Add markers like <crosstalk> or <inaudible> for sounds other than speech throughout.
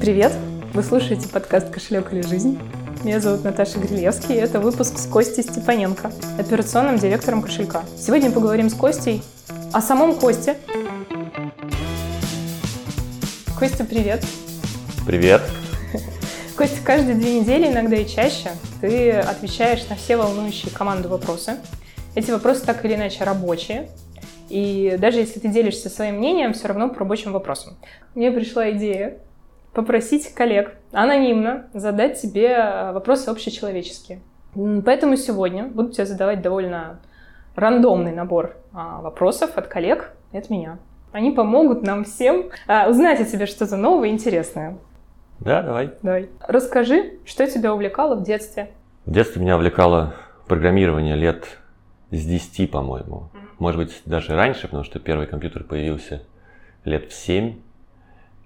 Привет! Вы слушаете подкаст «Кошелек или жизнь». Меня зовут Наташа Грилевский, и это выпуск с Костей Степаненко, операционным директором кошелька. Сегодня поговорим с Костей о самом Косте. Костя, привет! Привет! Костя, каждые две недели, иногда и чаще, ты отвечаешь на все волнующие команду вопросы. Эти вопросы так или иначе рабочие, и даже если ты делишься своим мнением, все равно по рабочим вопросам. Мне пришла идея попросить коллег анонимно задать тебе э, вопросы общечеловеческие. Поэтому сегодня буду тебе задавать довольно рандомный набор а, вопросов от коллег и от меня. Они помогут нам всем а, узнать о тебе что-то новое и интересное. Да, давай. Давай. Расскажи, что тебя увлекало в детстве? В детстве меня увлекало программирование лет с 10, по-моему. Может быть, даже раньше, потому что первый компьютер появился лет в 7.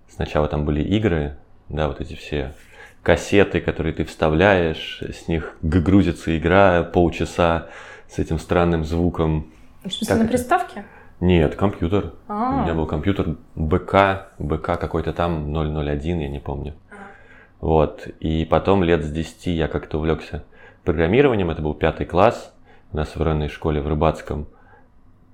Сначала там были игры, да, вот эти все кассеты, которые ты вставляешь, с них грузится игра полчаса с этим странным звуком. В смысле, как на приставке? Нет, компьютер. А-а-а. У меня был компьютер БК, БК какой-то там 001, я не помню. Вот. И потом лет с 10 я как-то увлекся программированием. Это был пятый класс. У нас в военной школе в Рыбацком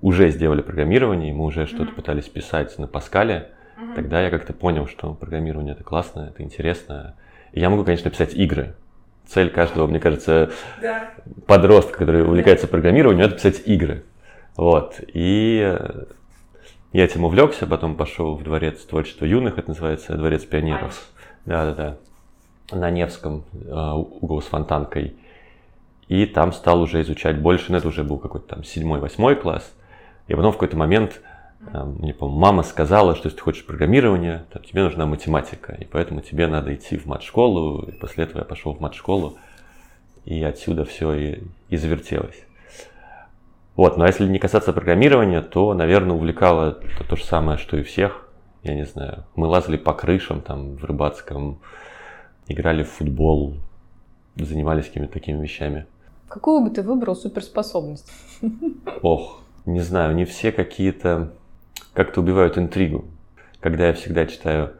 уже сделали программирование, и мы уже что-то пытались писать на Паскале. Тогда я как-то понял, что программирование это классно, это интересно. И я могу, конечно, писать игры. Цель каждого, мне кажется, да. подростка, который увлекается программированием, это писать игры. Вот. И я этим увлекся, потом пошел в дворец творчества юных, это называется дворец пионеров. Да-да-да. На Невском, а, угол с фонтанкой. И там стал уже изучать больше, но это уже был какой-то там седьмой, восьмой класс. И потом в какой-то момент мне, по мама сказала, что если ты хочешь программирование, то тебе нужна математика, и поэтому тебе надо идти в мат-школу. И после этого я пошел в мат-школу, и отсюда все и, и завертелось. Вот, но если не касаться программирования, то, наверное, увлекало то, то же самое, что и всех. Я не знаю, мы лазали по крышам там в Рыбацком, играли в футбол, занимались какими-то такими вещами. Какую бы ты выбрал суперспособность? Ох, не знаю, не все какие-то как-то убивают интригу. Когда я всегда читаю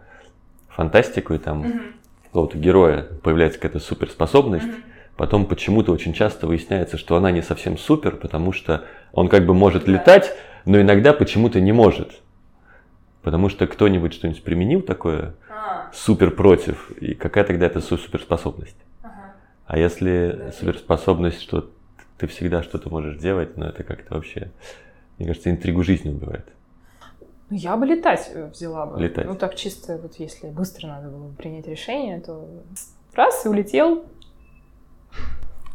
фантастику, и там mm-hmm. какого-то героя появляется какая-то суперспособность, mm-hmm. потом почему-то очень часто выясняется, что она не совсем супер, потому что он как бы может yeah. летать, но иногда почему-то не может. Потому что кто-нибудь что-нибудь применил такое ah. супер против, и какая тогда это суперспособность? Uh-huh. А если суперспособность, что ты всегда что-то можешь делать, ну это как-то вообще, мне кажется, интригу жизни убивает. Ну, я бы летать э, взяла бы. Летать. Ну, так чисто, вот если быстро надо было бы принять решение, то раз и улетел.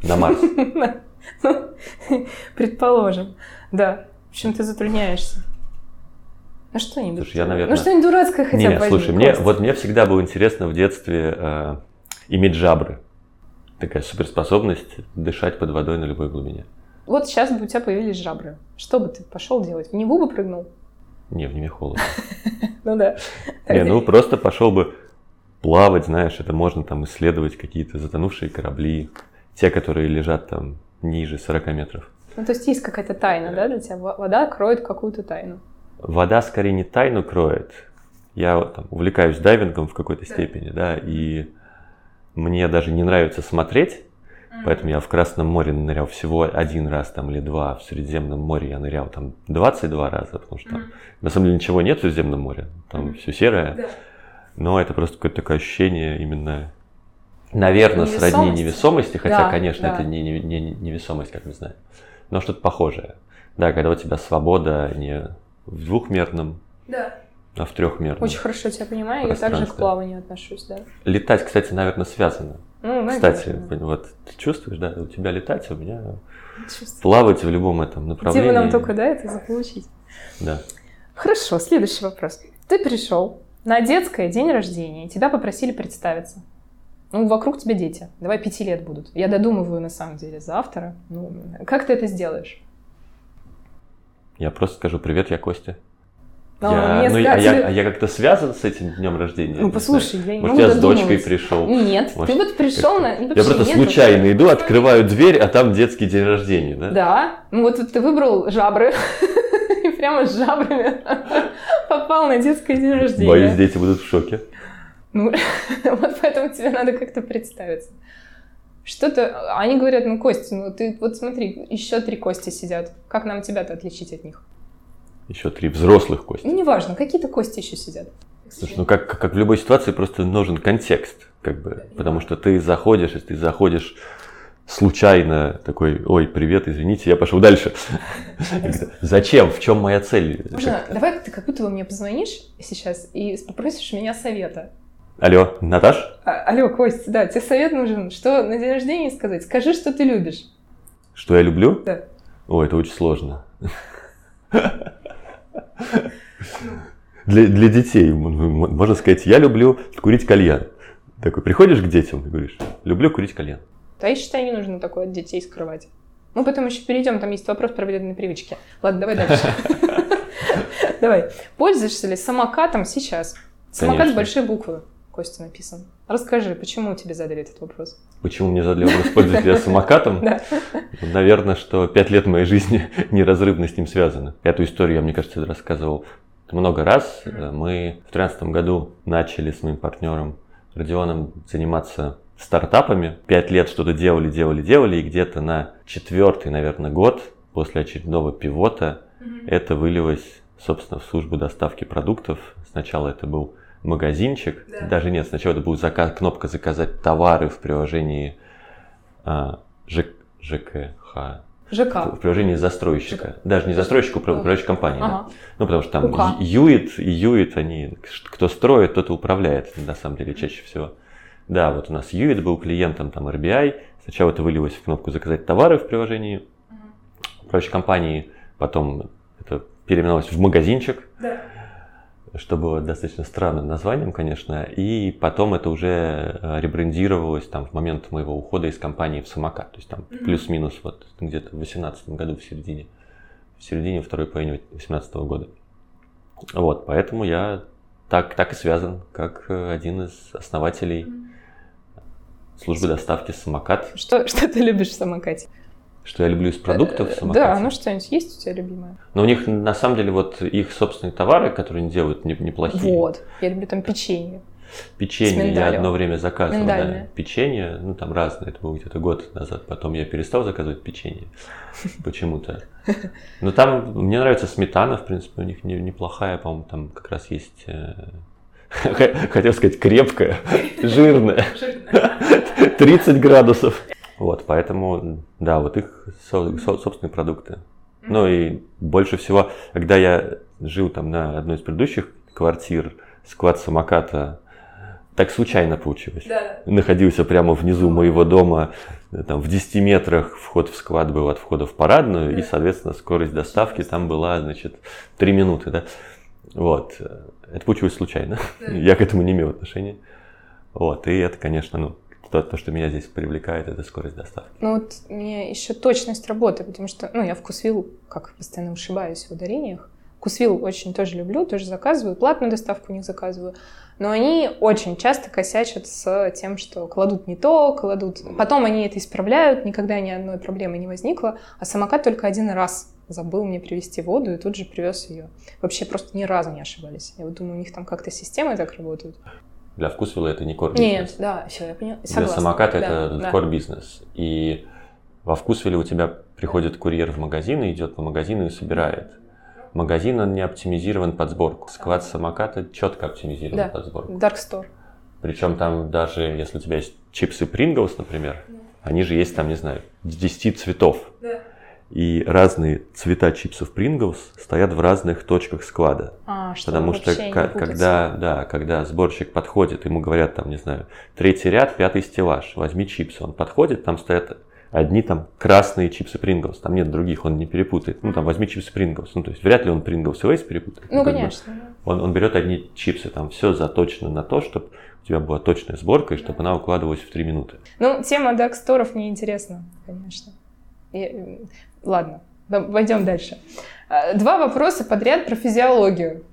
На Марс. <laughs> Ну, предположим, да. В общем, ты затрудняешься. Ну что-нибудь. Слушай, я, наверное... Ну что-нибудь дурацкое хотя бы Нет, слушай, мне, вот мне всегда было интересно в детстве э, иметь жабры. Такая суперспособность дышать под водой на любой глубине. Вот сейчас бы у тебя появились жабры. Что бы ты пошел делать? В Неву бы прыгнул? Не, в Неве холодно. <laughs> Ну да. Не, ну просто пошел бы плавать, знаешь, это можно там исследовать какие-то затонувшие корабли, те, которые лежат там ниже 40 метров. Ну то есть есть какая-то тайна, да, для тебя? Вода кроет какую-то тайну. Вода скорее не тайну кроет. Я там, увлекаюсь дайвингом в какой-то степени, да, и мне даже не нравится смотреть Поэтому я в Красном море нырял всего один раз там или два. В Средиземном море я нырял там 22 раза, потому что там на самом деле ничего нет в Средиземном море. Там все серое. Да. Но это просто какое-то такое ощущение именно, наверное, сродни невесомости. Хотя, да, конечно, да. это не, не, не невесомость, как мы знаем. Но что-то похожее. Да, когда у тебя свобода не в двухмерном, да. А в трехмерном. Очень хорошо тебя понимаю, я также к плаванию отношусь, да. Летать, кстати, наверное, связано. Ну, Кстати, вот ты чувствуешь, да, у тебя летать, а у меня Чувствую. плавать в любом этом направлении. Где бы нам только, да, это заполучить. Да. Хорошо, следующий вопрос. Ты пришел на детское день рождения, и тебя попросили представиться. Ну, вокруг тебя дети. Давай пяти лет будут. Я додумываю, на самом деле, завтра. Ну, как ты это сделаешь? Я просто скажу «Привет, я Костя». Но я, ну, сказали... а я, а я как-то связан с этим днем рождения? Ну, послушай, я не Может, я с дочкой пришел? Нет, Может, ты вот пришел на... Я просто нет, случайно вот... иду, открываю дверь, а там детский день рождения, да? Да, ну вот ты выбрал жабры <laughs> и прямо с жабрами попал на детское день рождения. Боюсь, дети будут в шоке. Ну, <laughs> вот поэтому тебе надо как-то представиться. Что-то... Они говорят, ну, Костя, ну ты вот смотри, еще три кости сидят. Как нам тебя-то отличить от них? Еще три взрослых кости. Ну, неважно, какие-то кости еще сидят. Слушай, ну как, как в любой ситуации просто нужен контекст, как бы, потому что ты заходишь, если ты заходишь случайно такой, ой, привет, извините, я пошел дальше. <laughs> Зачем? В чем моя цель? Можно, давай ты как будто бы мне позвонишь сейчас и попросишь меня совета. Алло, Наташ? А, алло, Кость, да, тебе совет нужен. Что на день рождения сказать? Скажи, что ты любишь. Что я люблю? Да. Ой, это очень сложно. <laughs> Для, для детей можно сказать, я люблю курить кальян. Такой, приходишь к детям и говоришь, люблю курить кальян. Да, я считаю, не нужно такое от детей скрывать. Мы потом еще перейдем, там есть вопрос про вредные привычки. Ладно, давай дальше. <laughs> Давай. Пользуешься ли самокатом сейчас? Самокат с большой буквы. Костя написан. Расскажи, почему тебе задали этот вопрос? Почему мне задали вопрос, пользуюсь ли я самокатом? Наверное, что пять лет моей жизни <laughs> неразрывно с ним связаны. Эту историю я, мне кажется, рассказывал много раз. Мы в 2013 году начали с моим партнером Родионом заниматься стартапами. Пять лет что-то делали, делали, делали, и где-то на четвертый, наверное, год после очередного пивота это вылилось, собственно, в службу доставки продуктов. Сначала это был магазинчик. Да. Даже нет, сначала это была заказ, кнопка заказать товары в приложении а, Ж, ЖКХ. ЖК. В приложении застройщика. ЖК. Даже не застройщика, а управляющей компании. Ага. Да. Ну, потому что там Юит и Юит, они, кто строит, тот и управляет, на самом деле, чаще всего. Да, вот у нас Юит был клиентом там RBI. Сначала это вылилось в кнопку заказать товары в приложении управляющей компании. Потом это переименовалось в магазинчик. Да что было достаточно странным названием, конечно, и потом это уже э, ребрендировалось там в момент моего ухода из компании в самокат, то есть там mm-hmm. плюс-минус вот где-то в 2018 году в середине, в середине второй половины 2018 года. Вот, поэтому я так, так и связан, как э, один из основателей службы доставки самокат. Что, что ты любишь в самокате? Что я люблю из продуктов самокатов? Да, ну что-нибудь есть у тебя любимое? Но у них на самом деле вот их собственные товары, которые они делают, неплохие. Вот, я люблю там печенье. Печенье я одно время заказывал, да. Печенье, ну там разное, это был где-то год назад. Потом я перестал заказывать печенье <laughs> почему-то. Но там мне нравится сметана, в принципе, у них неплохая, по-моему, там как раз есть э, <laughs> Хотел сказать крепкая, жирная. 30 <laughs> градусов. Вот, поэтому, да, вот их собственные продукты. Ну и больше всего, когда я жил там на одной из предыдущих квартир, склад самоката, так случайно получилось. Да. Находился прямо внизу моего дома, там в 10 метрах вход в склад был от входа в парадную, да. и, соответственно, скорость доставки там была, значит, 3 минуты, да. Вот. Это получилось случайно. Да. <laughs> Я к этому не имел отношения. Вот. И это, конечно, ну, то, то, что меня здесь привлекает, это скорость доставки. Ну вот мне еще точность работы, потому что, ну, я вкусвил, как постоянно ошибаюсь в ударениях. Вкусвил очень тоже люблю, тоже заказываю, платную доставку у них заказываю. Но они очень часто косячат с тем, что кладут не то, кладут... Потом они это исправляют, никогда ни одной проблемы не возникло, а самокат только один раз забыл мне привезти воду и тут же привез ее. Вообще просто ни разу не ошибались. Я вот думаю, у них там как-то системы так работают. Для вкусвилла это не core бизнес. Нет, да, все, я поняла. Согласна. Для самоката да, это да. core бизнес. И во вкусвилле у тебя приходит курьер в магазин и идет по магазину и собирает. Магазин, он не оптимизирован под сборку. Склад самоката четко оптимизирован да. под сборку. Dark Store. Причем там даже, если у тебя есть чипсы Pringles, например, они же есть там, не знаю, 10 цветов. Да и разные цвета чипсов Pringles стоят в разных точках склада. А, что Потому что когда, да, когда сборщик подходит, ему говорят, там, не знаю, третий ряд, пятый стеллаж, возьми чипсы. Он подходит, там стоят одни там красные чипсы Pringles, там нет других, он не перепутает. Ну, там, возьми чипсы Pringles. Ну, то есть, вряд ли он Pringles и перепутает. Ну, конечно. Бы, он, он берет одни чипсы, там все заточено на то, чтобы у тебя была точная сборка, и чтобы она укладывалась в три минуты. Ну, тема даксторов мне интересна, конечно. И, ладно, пойдем дальше. А, два вопроса подряд про физиологию.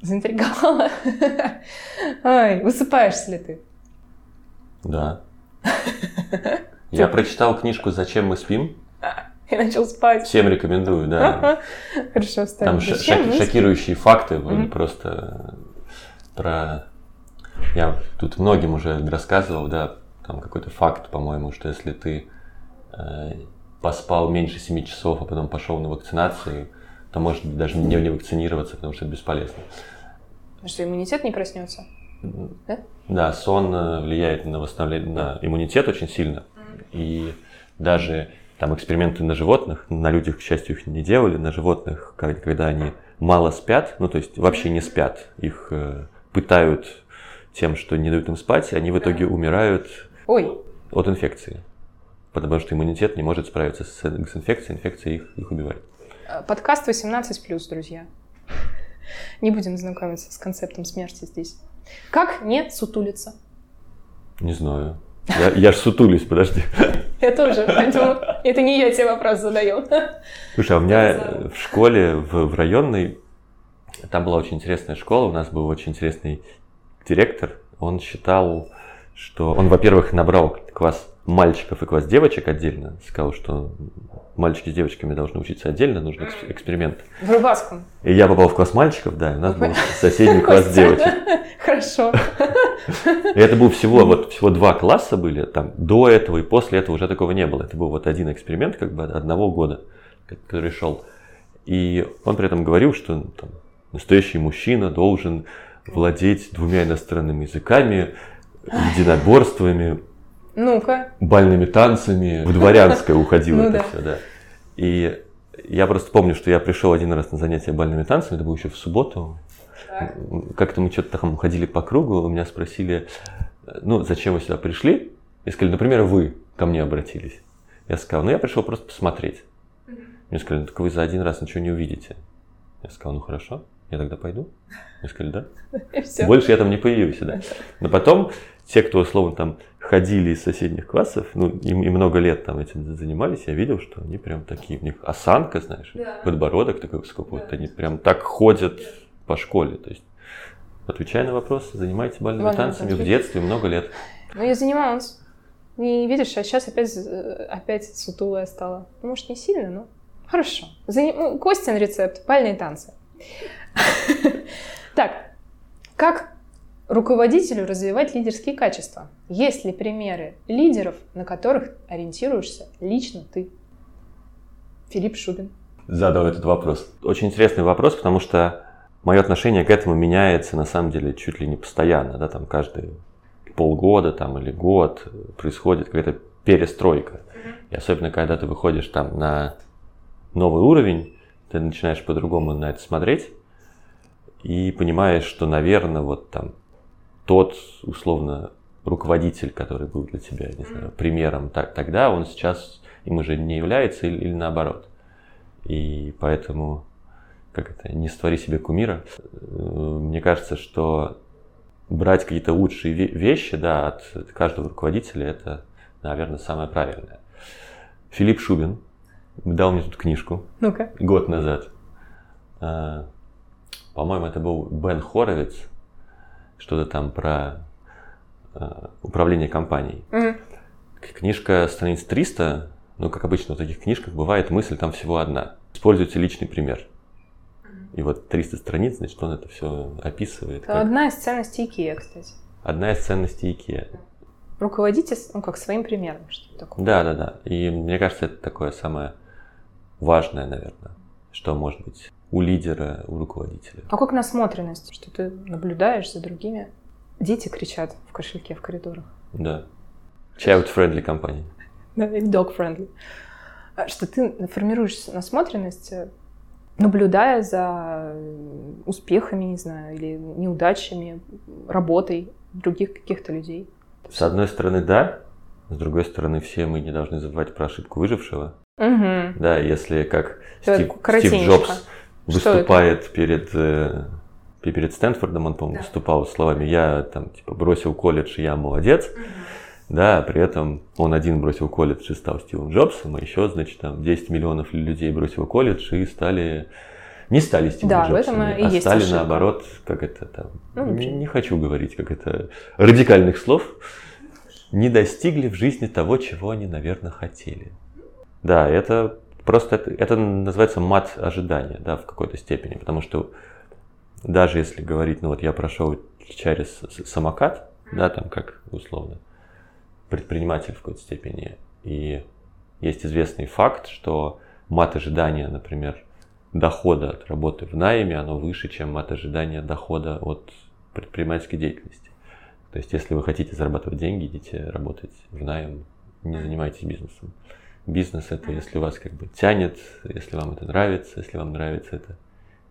Заинтриговала? <laughs> Ой, высыпаешься ли ты? Да. <laughs> Я прочитал книжку «Зачем мы спим». и начал спать. Всем рекомендую, да. <laughs> Хорошо, Там шокирующие факты, просто про... Я тут многим уже рассказывал, да, там какой-то факт, по-моему, что если ты э, поспал меньше 7 часов, а потом пошел на вакцинацию, то может даже не, не вакцинироваться, потому что это бесполезно. А что, иммунитет не проснется? Да? Да, сон э, влияет на восстановление, на иммунитет очень сильно. И даже там эксперименты на животных, на людях, к счастью, их не делали, на животных, когда они мало спят, ну то есть вообще не спят, их э, пытают тем, что не дают им спать, они в итоге умирают Ой. от инфекции. Потому что иммунитет не может справиться с, с инфекцией, инфекция их, их убивает. Э, подкаст 18+, друзья. <laughs> Не будем знакомиться с концептом смерти здесь. Как не сутулиться? Не знаю. Я, я ж сутулюсь, подожди. <laughs> Я тоже, поэтому это не я тебе вопрос задаю. <laughs> Слушай, а у меня в школе, в, в районной, там была очень интересная школа, у нас был очень интересный директор. Он считал, что он, во-первых, набрал класс мальчиков и класс девочек отдельно. Сказал, что мальчики с девочками должны учиться отдельно, нужен эксперимент. В Рыбацком. И я попал в класс мальчиков, да, и у нас был соседний класс девочек. <laughs> Хорошо. И это был всего, вот всего два класса были, там, до этого и после этого уже такого не было. Это был вот один эксперимент, как бы, одного года, который шел. И он при этом говорил, что там, настоящий мужчина должен владеть двумя иностранными языками, единоборствами, ну-ка. Бальными танцами. В дворянское уходило <laughs> ну это все, да. И я просто помню, что я пришел один раз на занятие бальными танцами, это было еще в субботу. Как-то мы что-то там ходили по кругу, у меня спросили, ну, зачем вы сюда пришли? И сказали, например, вы ко мне обратились. Я сказал, ну, я пришел просто посмотреть. Мне сказали, ну, так вы за один раз ничего не увидите. Я сказал, ну, хорошо, я тогда пойду. Мне сказали, да. <laughs> Больше я там не появился, да. <laughs> Но потом те, кто, условно, там ходили из соседних классов, ну, и, и много лет там этим занимались, я видел, что они прям такие, у них осанка, знаешь, да. подбородок такой высокий, да. вот они прям так ходят по школе, то есть, отвечая на вопрос, занимайтесь бальными Ладно, танцами в детстве много лет. Ну, я занималась. Не видишь, а сейчас опять, опять сутулая стала. Ну, может, не сильно, но хорошо. Заним... Ну, Костин рецепт, бальные танцы. <laughs> Так, как руководителю развивать лидерские качества? Есть ли примеры лидеров, на которых ориентируешься лично ты? Филипп Шубин. Задал этот вопрос. Очень интересный вопрос, потому что мое отношение к этому меняется на самом деле чуть ли не постоянно, да, там каждые полгода там, или год происходит какая-то перестройка. И особенно когда ты выходишь там на новый уровень, ты начинаешь по-другому на это смотреть и понимаешь, что, наверное, вот там тот, условно, руководитель, который был для тебя, не знаю, примером так, тогда, он сейчас им уже не является или, или наоборот. И поэтому, как это, не створи себе кумира. Э, мне кажется, что брать какие-то лучшие вещи, да, от каждого руководителя, это, наверное, самое правильное. Филипп Шубин дал мне тут книжку ну-ка. год назад. А, по-моему, это был Бен Хоровиц что-то там про э, управление компанией. Mm-hmm. Книжка страниц 300, ну, как обычно в таких книжках бывает, мысль там всего одна. Используйте личный пример. И вот 300 страниц, значит, он это все описывает. Это как... одна из ценностей IKEA, кстати. Одна из ценностей IKEA. Руководите, ну, как своим примером, что такое. Да, да, да. И мне кажется, это такое самое важное, наверное, что может быть у лидера, у руководителя. А как насмотренность, что ты наблюдаешь за другими? Дети кричат в кошельке в коридорах. Да. Child-friendly компания. Да, или dog-friendly. А что ты формируешь насмотренность, наблюдая за успехами, не знаю, или неудачами, работой других каких-то людей. С одной стороны, да. С другой стороны, все мы не должны забывать про ошибку выжившего. Угу. Да, если как Стив, Стив Джобс выступает перед, э, перед Стэнфордом, он, по-моему, да. выступал словами «я там типа бросил колледж, я молодец», угу. да, при этом он один бросил колледж и стал Стивом Джобсом, а еще, значит, там 10 миллионов людей бросило колледж и стали не стали Стивом да, и а есть стали ошибка. наоборот, как это там, ну, не, не хочу говорить, как это, радикальных слов, не достигли в жизни того, чего они, наверное, хотели. Да, это просто это, это называется мат ожидания, да, в какой-то степени, потому что даже если говорить, ну вот я прошел через самокат, да, там как условно, предприниматель в какой-то степени, и есть известный факт, что мат ожидания, например, дохода от работы в найме, оно выше, чем мат ожидания дохода от предпринимательской деятельности. То есть, если вы хотите зарабатывать деньги, идите работать в найм, не занимайтесь бизнесом. Бизнес это если вас как бы тянет, если вам это нравится, если вам нравится это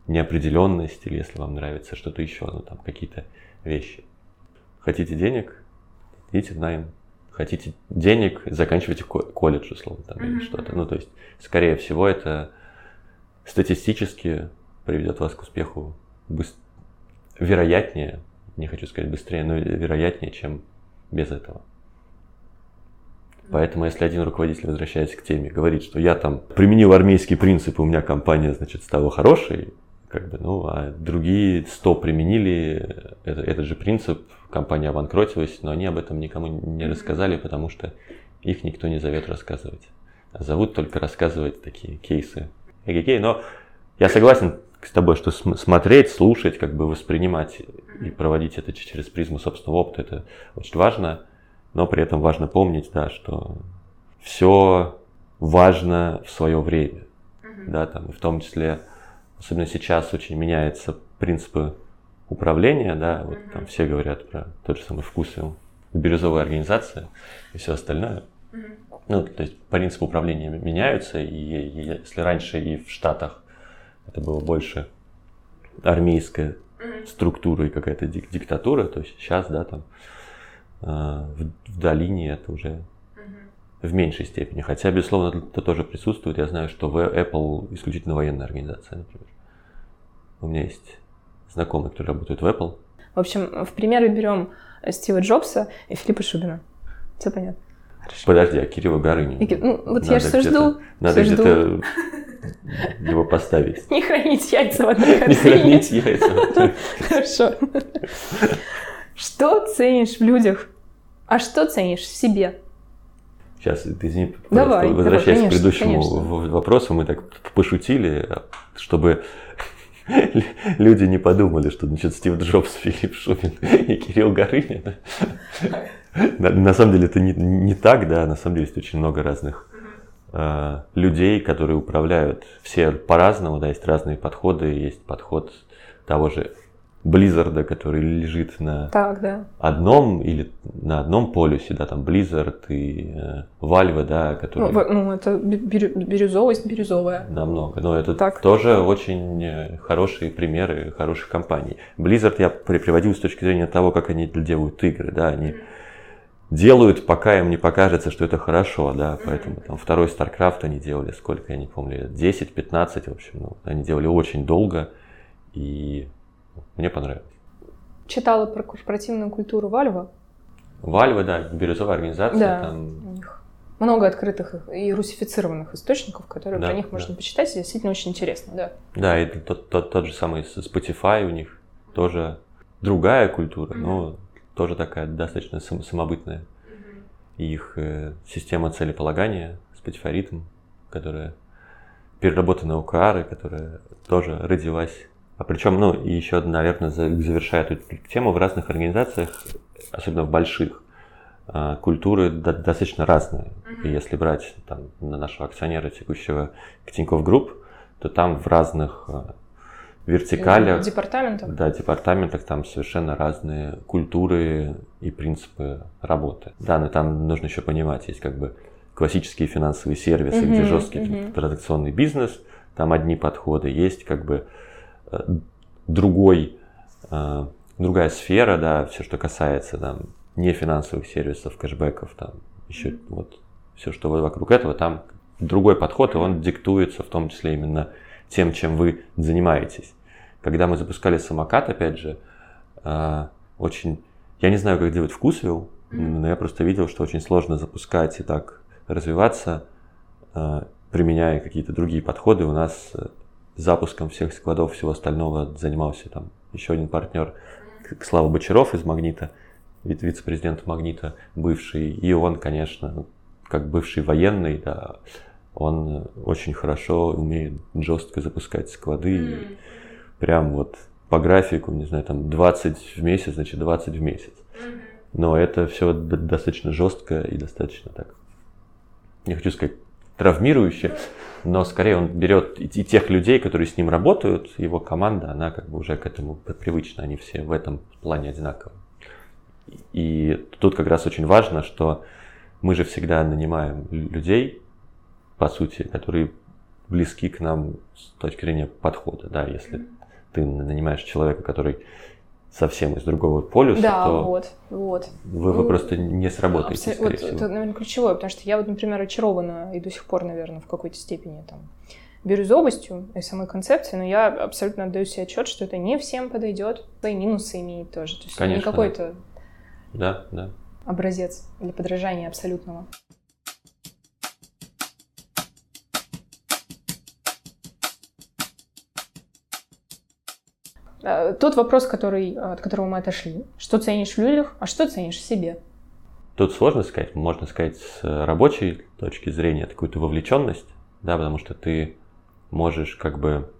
неопределенность, или если вам нравится что-то еще, ну там какие-то вещи. Хотите денег, идите в найм. Хотите денег, заканчивайте колледж, условно, там, или что-то. Ну, то есть, скорее всего, это статистически приведет вас к успеху быстро, вероятнее, не хочу сказать быстрее, но вероятнее, чем без этого. Поэтому, если один руководитель, возвращаясь к теме, говорит, что я там применил армейский принцип, и у меня компания, значит, стала хорошей, как бы, ну, а другие 100 применили это, этот же принцип, компания обанкротилась, но они об этом никому не рассказали, потому что их никто не зовет рассказывать. А зовут только рассказывать такие кейсы. Эгегей, но я согласен с тобой, что смотреть, слушать, как бы воспринимать и проводить это через призму собственного опыта, это очень важно, но при этом важно помнить, да, что все важно в свое время, да, там, в том числе, особенно сейчас очень меняются принципы управления, да, вот там все говорят про тот же самый вкус, бирюзовая организация и все остальное. Ну, то есть принципы управления меняются, и, и если раньше и в Штатах это было больше армейская структура и какая-то дик диктатура, то сейчас, да, там в, в долине это уже в меньшей степени. Хотя, безусловно, это тоже присутствует. Я знаю, что в Apple исключительно военная организация, например. У меня есть знакомые, которые работают в Apple. В общем, в примеры берем Стива Джобса и Филиппа Шубина. Все понятно. Хорошо. Подожди, а Кирилла Горыню? Ну, вот надо я же все жду. Надо где-то его поставить. <laughs> Не хранить яйца в одной корзине. Не хранить яйца. <laughs> Хорошо. Что ценишь в людях, а что ценишь в себе? Сейчас, извини, давай, возвращаясь давай, конечно, к предыдущему конечно. вопросу, мы так пошутили, чтобы <laughs> люди не подумали, что значит Стив Джобс, Филипп Шубин и Кирилл Горынин. На, на самом деле это не, не так, да, на самом деле есть очень много разных э, людей, которые управляют. Все по-разному, да, есть разные подходы. Есть подход того же Blizzard, который лежит на так, да. одном или на одном полюсе, да, там Blizzard и э, Valve, да, которые... Ну, ну это бирюзовость бирюзовая. Намного, но это так. тоже очень э, хорошие примеры хороших компаний. Blizzard я приводил с точки зрения того, как они делают игры, да, они делают, пока им не покажется, что это хорошо, да, поэтому там второй StarCraft они делали, сколько, я не помню, 10-15, в общем, ну, они делали очень долго, и мне понравилось. Читала про корпоративную культуру Вальва. Вальва, да, бирюзовая организация. Да, там... у них много открытых и русифицированных источников, которые да, про них можно да. почитать, и действительно очень интересно, да. Да, и тот, тот, тот же самый Spotify у них тоже другая культура, mm-hmm. но тоже такая достаточно сам, самобытная. Mm-hmm. Их э, система целеполагания, Spotify которая переработана OKR, которая тоже родилась а причем, ну, и еще, наверное, завершая эту тему, в разных организациях, особенно в больших, а, культуры достаточно разные. И если брать там, на нашего акционера текущего Тинькофф Групп, то там в разных а, вертикалях... Департаментах? Да, департаментах там совершенно разные культуры и принципы работы. Да, но там нужно еще понимать, есть как бы классические финансовые сервисы, uh-huh, где жесткий uh-huh. транзакционный бизнес, там одни подходы, есть как бы другой, э, другая сфера, да, все, что касается там не финансовых сервисов, кэшбэков, там еще вот все, что вокруг этого, там другой подход, и он диктуется в том числе именно тем, чем вы занимаетесь. Когда мы запускали самокат, опять же, э, очень, я не знаю, как делать вкусвилл, но я просто видел, что очень сложно запускать и так развиваться, применяя какие-то другие подходы. У нас запуском всех складов, всего остального занимался там еще один партнер, Слава Бочаров из Магнита, вице-президент Магнита, бывший, и он, конечно, как бывший военный, да, Он очень хорошо умеет жестко запускать склады. Mm. Прям вот по графику, не знаю, там 20 в месяц, значит 20 в месяц. Mm-hmm. Но это все достаточно жестко и достаточно так, не хочу сказать травмирующе, но скорее он берет и тех людей, которые с ним работают, его команда, она как бы уже к этому привычна, они все в этом плане одинаковы. И тут как раз очень важно, что мы же всегда нанимаем людей, по сути, которые близки к нам с точки зрения подхода, да, если ты нанимаешь человека, который совсем из другого полюса, да, то вот, вот. Вы, вы ну, просто не сработаете, абсолютно, вот, всего. Это, наверное, ключевое, потому что я вот, например, очарована и до сих пор, наверное, в какой-то степени там бирюзовостью и самой концепцией, но я абсолютно отдаю себе отчет, что это не всем подойдет, свои минусы имеет тоже. То есть Конечно, не какой-то да, да. образец для подражания абсолютного. Тот вопрос, который, от которого мы отошли. Что ценишь в людях, а что ценишь в себе? Тут сложно сказать. Можно сказать с рабочей точки зрения какую-то вовлеченность, да, потому что ты можешь как бы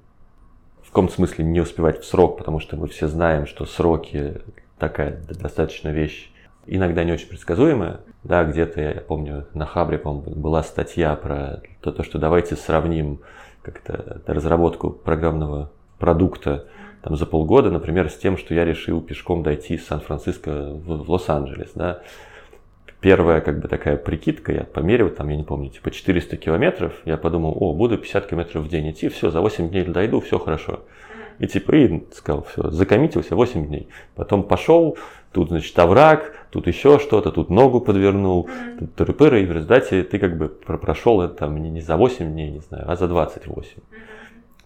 в каком смысле не успевать в срок, потому что мы все знаем, что сроки такая достаточно вещь иногда не очень предсказуемая. Да, где-то, я помню, на Хабре, по-моему, была статья про то что давайте сравним как-то разработку программного продукта там, за полгода, например, с тем, что я решил пешком дойти из Сан-Франциско в, в Лос-Анджелес. Да. Первая как бы такая прикидка, я померил, там, я не помню, типа 400 километров, я подумал, о, буду 50 километров в день идти, все, за 8 дней дойду, все хорошо. И типа, и сказал, все, закоммитился 8 дней. Потом пошел, тут, значит, овраг, тут еще что-то, тут ногу подвернул, тут тыры-пыры, и в результате ты как бы прошел это там не за 8 дней, не знаю, а за 28.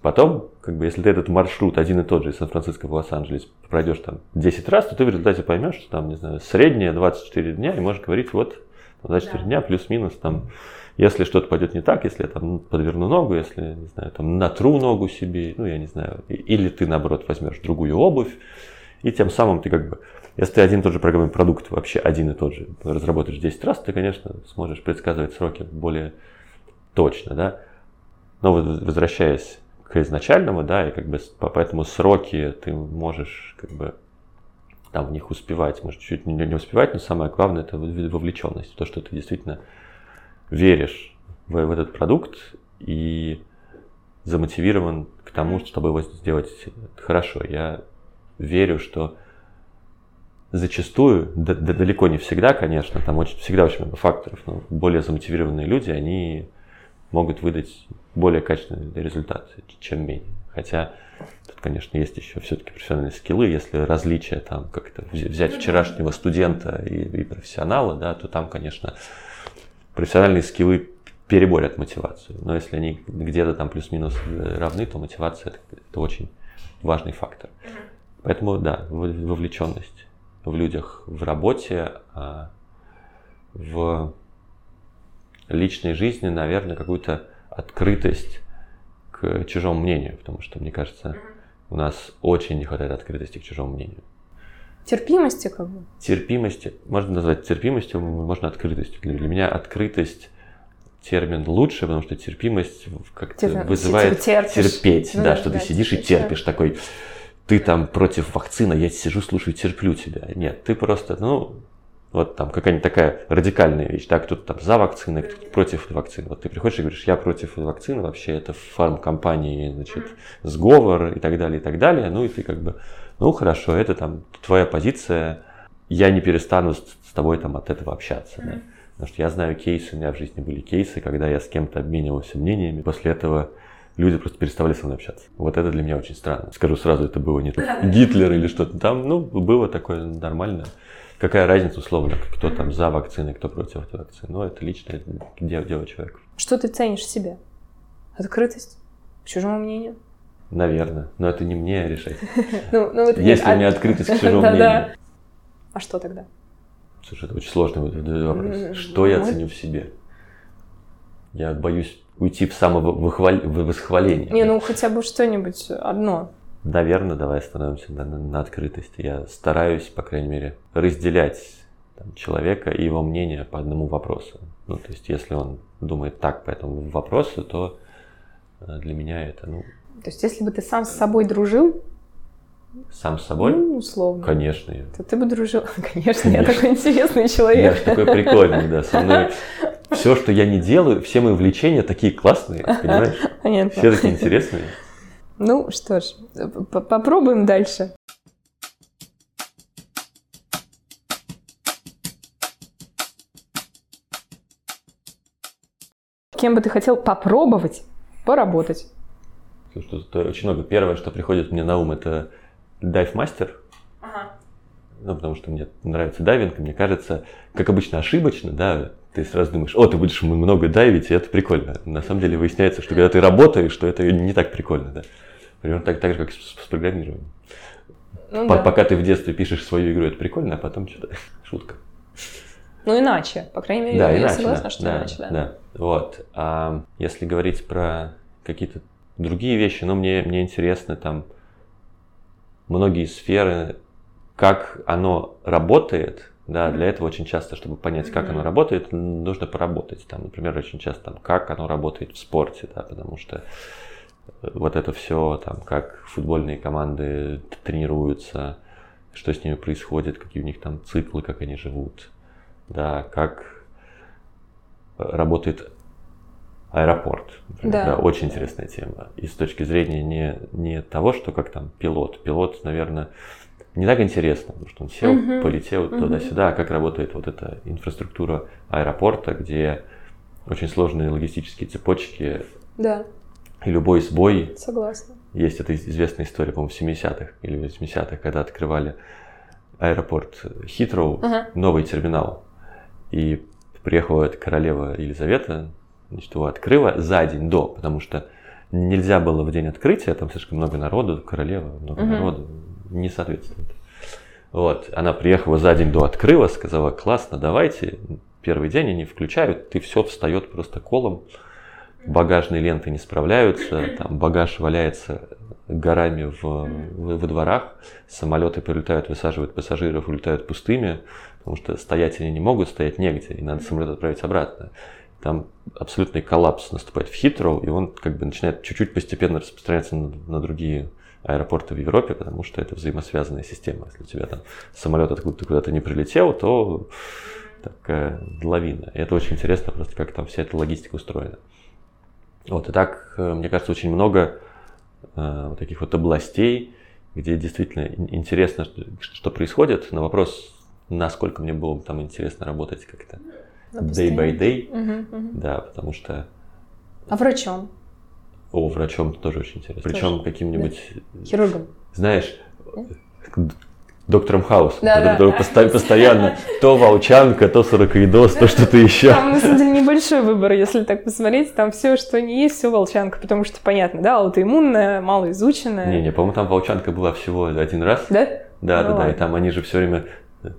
Потом, как бы, если ты этот маршрут один и тот же из Сан-Франциско в Лос-Анджелес пройдешь там 10 раз, то ты в результате поймешь, что там, не знаю, среднее 24 дня, и можешь говорить, вот, 24 да. дня плюс-минус там, если что-то пойдет не так, если я там подверну ногу, если, не знаю, там натру ногу себе, ну, я не знаю, или ты, наоборот, возьмешь другую обувь, и тем самым ты как бы, если ты один и тот же программный продукт, вообще один и тот же, разработаешь 10 раз, ты, конечно, сможешь предсказывать сроки более точно, да. Но вот возвращаясь к изначальному, да, и как бы поэтому сроки ты можешь как бы там в них успевать, может чуть не, не успевать, но самое главное это вовлеченность, то, что ты действительно веришь в, в этот продукт и замотивирован к тому, чтобы его сделать хорошо. Я верю, что зачастую, да, да, далеко не всегда, конечно, там очень, всегда очень много факторов, но более замотивированные люди, они могут выдать более качественный результат, чем менее. Хотя тут, конечно, есть еще все-таки профессиональные скиллы. Если различия там как-то взять вчерашнего студента и, и профессионала, да, то там, конечно, профессиональные скиллы переборят мотивацию. Но если они где-то там плюс-минус равны, то мотивация это, это очень важный фактор. Поэтому да, вовлеченность в людях в работе, а в личной жизни, наверное, какую-то открытость к чужому мнению, потому что, мне кажется, у нас очень не хватает открытости к чужому мнению. Терпимости как бы? Терпимости, можно назвать терпимостью, можно открытостью. Для, для меня открытость термин лучше, потому что терпимость как-то Терпи... вызывает терпеть, ну, да, да, что да, ты сидишь и терпишь, такой, ты там против вакцины, я сижу, слушаю, терплю тебя. Нет, ты просто, ну, вот там какая-нибудь такая радикальная вещь, да, кто-то там за вакцины, кто-то против вакцины. Вот ты приходишь и говоришь, я против вакцины, вообще это фармкомпании, значит, сговор и так далее, и так далее. Ну и ты как бы, ну хорошо, это там твоя позиция, я не перестану с, с тобой там от этого общаться. Да? Потому что я знаю кейсы, у меня в жизни были кейсы, когда я с кем-то обменивался мнениями, после этого люди просто переставали со мной общаться. Вот это для меня очень странно. Скажу сразу, это было не Гитлер или что-то там, ну, было такое нормальное какая разница условно, кто там за вакцины, кто против этой вакцины. Ну, это личное дело, дело человека. Что ты ценишь в себе? Открытость к чужому мнению? Наверное, но это не мне решать. <laughs> ну, ну, Есть ли у меня открытость к чужому <laughs> мнению? А что тогда? Слушай, это очень сложный вопрос. Что я ценю в себе? Я боюсь уйти в самовосхваление. Не, ну хотя бы что-нибудь одно. Наверное, давай остановимся на, на, на открытости. Я стараюсь, по крайней мере, разделять там, человека и его мнение по одному вопросу. Ну, то есть, если он думает так по этому вопросу, то э, для меня это, ну... То есть, если бы ты сам с собой дружил, сам с собой? Ну, условно. Конечно. То ты бы дружил. Конечно, <laughs> Конечно. я такой интересный человек. Я же такой прикольный, да. Со мной <laughs> все, что я не делаю, все мои увлечения такие классные, понимаешь? Понятно. Все такие интересные. Ну что ж, попробуем дальше. Кем бы ты хотел попробовать поработать? Слушай, очень много. Первое, что приходит мне на ум, это дайв-мастер. Ага. Ну, потому что мне нравится дайвинг, и мне кажется, как обычно, ошибочно, да, ты сразу думаешь, о, ты будешь много дайвить, и это прикольно. На самом деле выясняется, что когда ты работаешь, что это не так прикольно, да. Примерно так, так же, как с, с программированием. Ну, По, да. Пока ты в детстве пишешь свою игру, это прикольно, а потом что-то <laughs> шутка. Ну, иначе, по крайней мере, да, я иначе, согласна, да, что да, иначе, да. да. Вот. А если говорить про какие-то другие вещи, ну, мне, мне интересно там многие сферы, как оно работает, да, для этого очень часто, чтобы понять, как оно работает, нужно поработать. Там, например, очень часто, там, как оно работает в спорте, да, потому что вот это все, там, как футбольные команды тренируются, что с ними происходит, какие у них там циклы, как они живут, да, как работает аэропорт. Например, да. да. Очень интересная тема. И с точки зрения не, не того, что как там пилот. Пилот, наверное, не так интересно, потому что он сел, угу. полетел угу. туда-сюда, а как работает вот эта инфраструктура аэропорта, где очень сложные логистические цепочки. Да. И любой сбой. Согласна. Есть эта известная история, по-моему, в 70-х или 80-х, когда открывали аэропорт Хитроу, uh новый терминал. И приехала эта королева Елизавета, значит, его открыла за день до, потому что нельзя было в день открытия, там слишком много народу, королева, много uh народу, не соответствует. Вот, она приехала за день до, открыла, сказала, классно, давайте, первый день они включают, и все встает просто колом, багажные ленты не справляются, <laughs> там багаж валяется горами в, в, во дворах, самолеты прилетают, высаживают пассажиров, улетают пустыми, потому что стоять они не могут, стоять негде, и надо самолет отправить обратно там абсолютный коллапс наступает в Хитроу, и он как бы начинает чуть-чуть постепенно распространяться на, на другие аэропорты в Европе, потому что это взаимосвязанная система. Если у тебя там самолет откуда-то куда-то не прилетел, то такая лавина. И это очень интересно просто, как там вся эта логистика устроена. Вот, и так, э, мне кажется, очень много э, вот таких вот областей, где действительно интересно, что, происходит. На вопрос, насколько мне было бы там интересно работать как-то day by day. Угу, угу. Да, потому что... А врачом? О, врачом тоже очень интересно. Причем каким-нибудь... Да. Хирургом. Знаешь, доктором Хаус, да, который да. Постоянно, постоянно то волчанка, то сорокоидоз, то что-то еще. Там, на самом деле, небольшой выбор, если так посмотреть. Там все, что не есть, все волчанка, потому что, понятно, да, аутоиммунная, малоизученная. Не-не, по-моему, там волчанка была всего один раз. Да? Да, ну, да, да, и там они же все время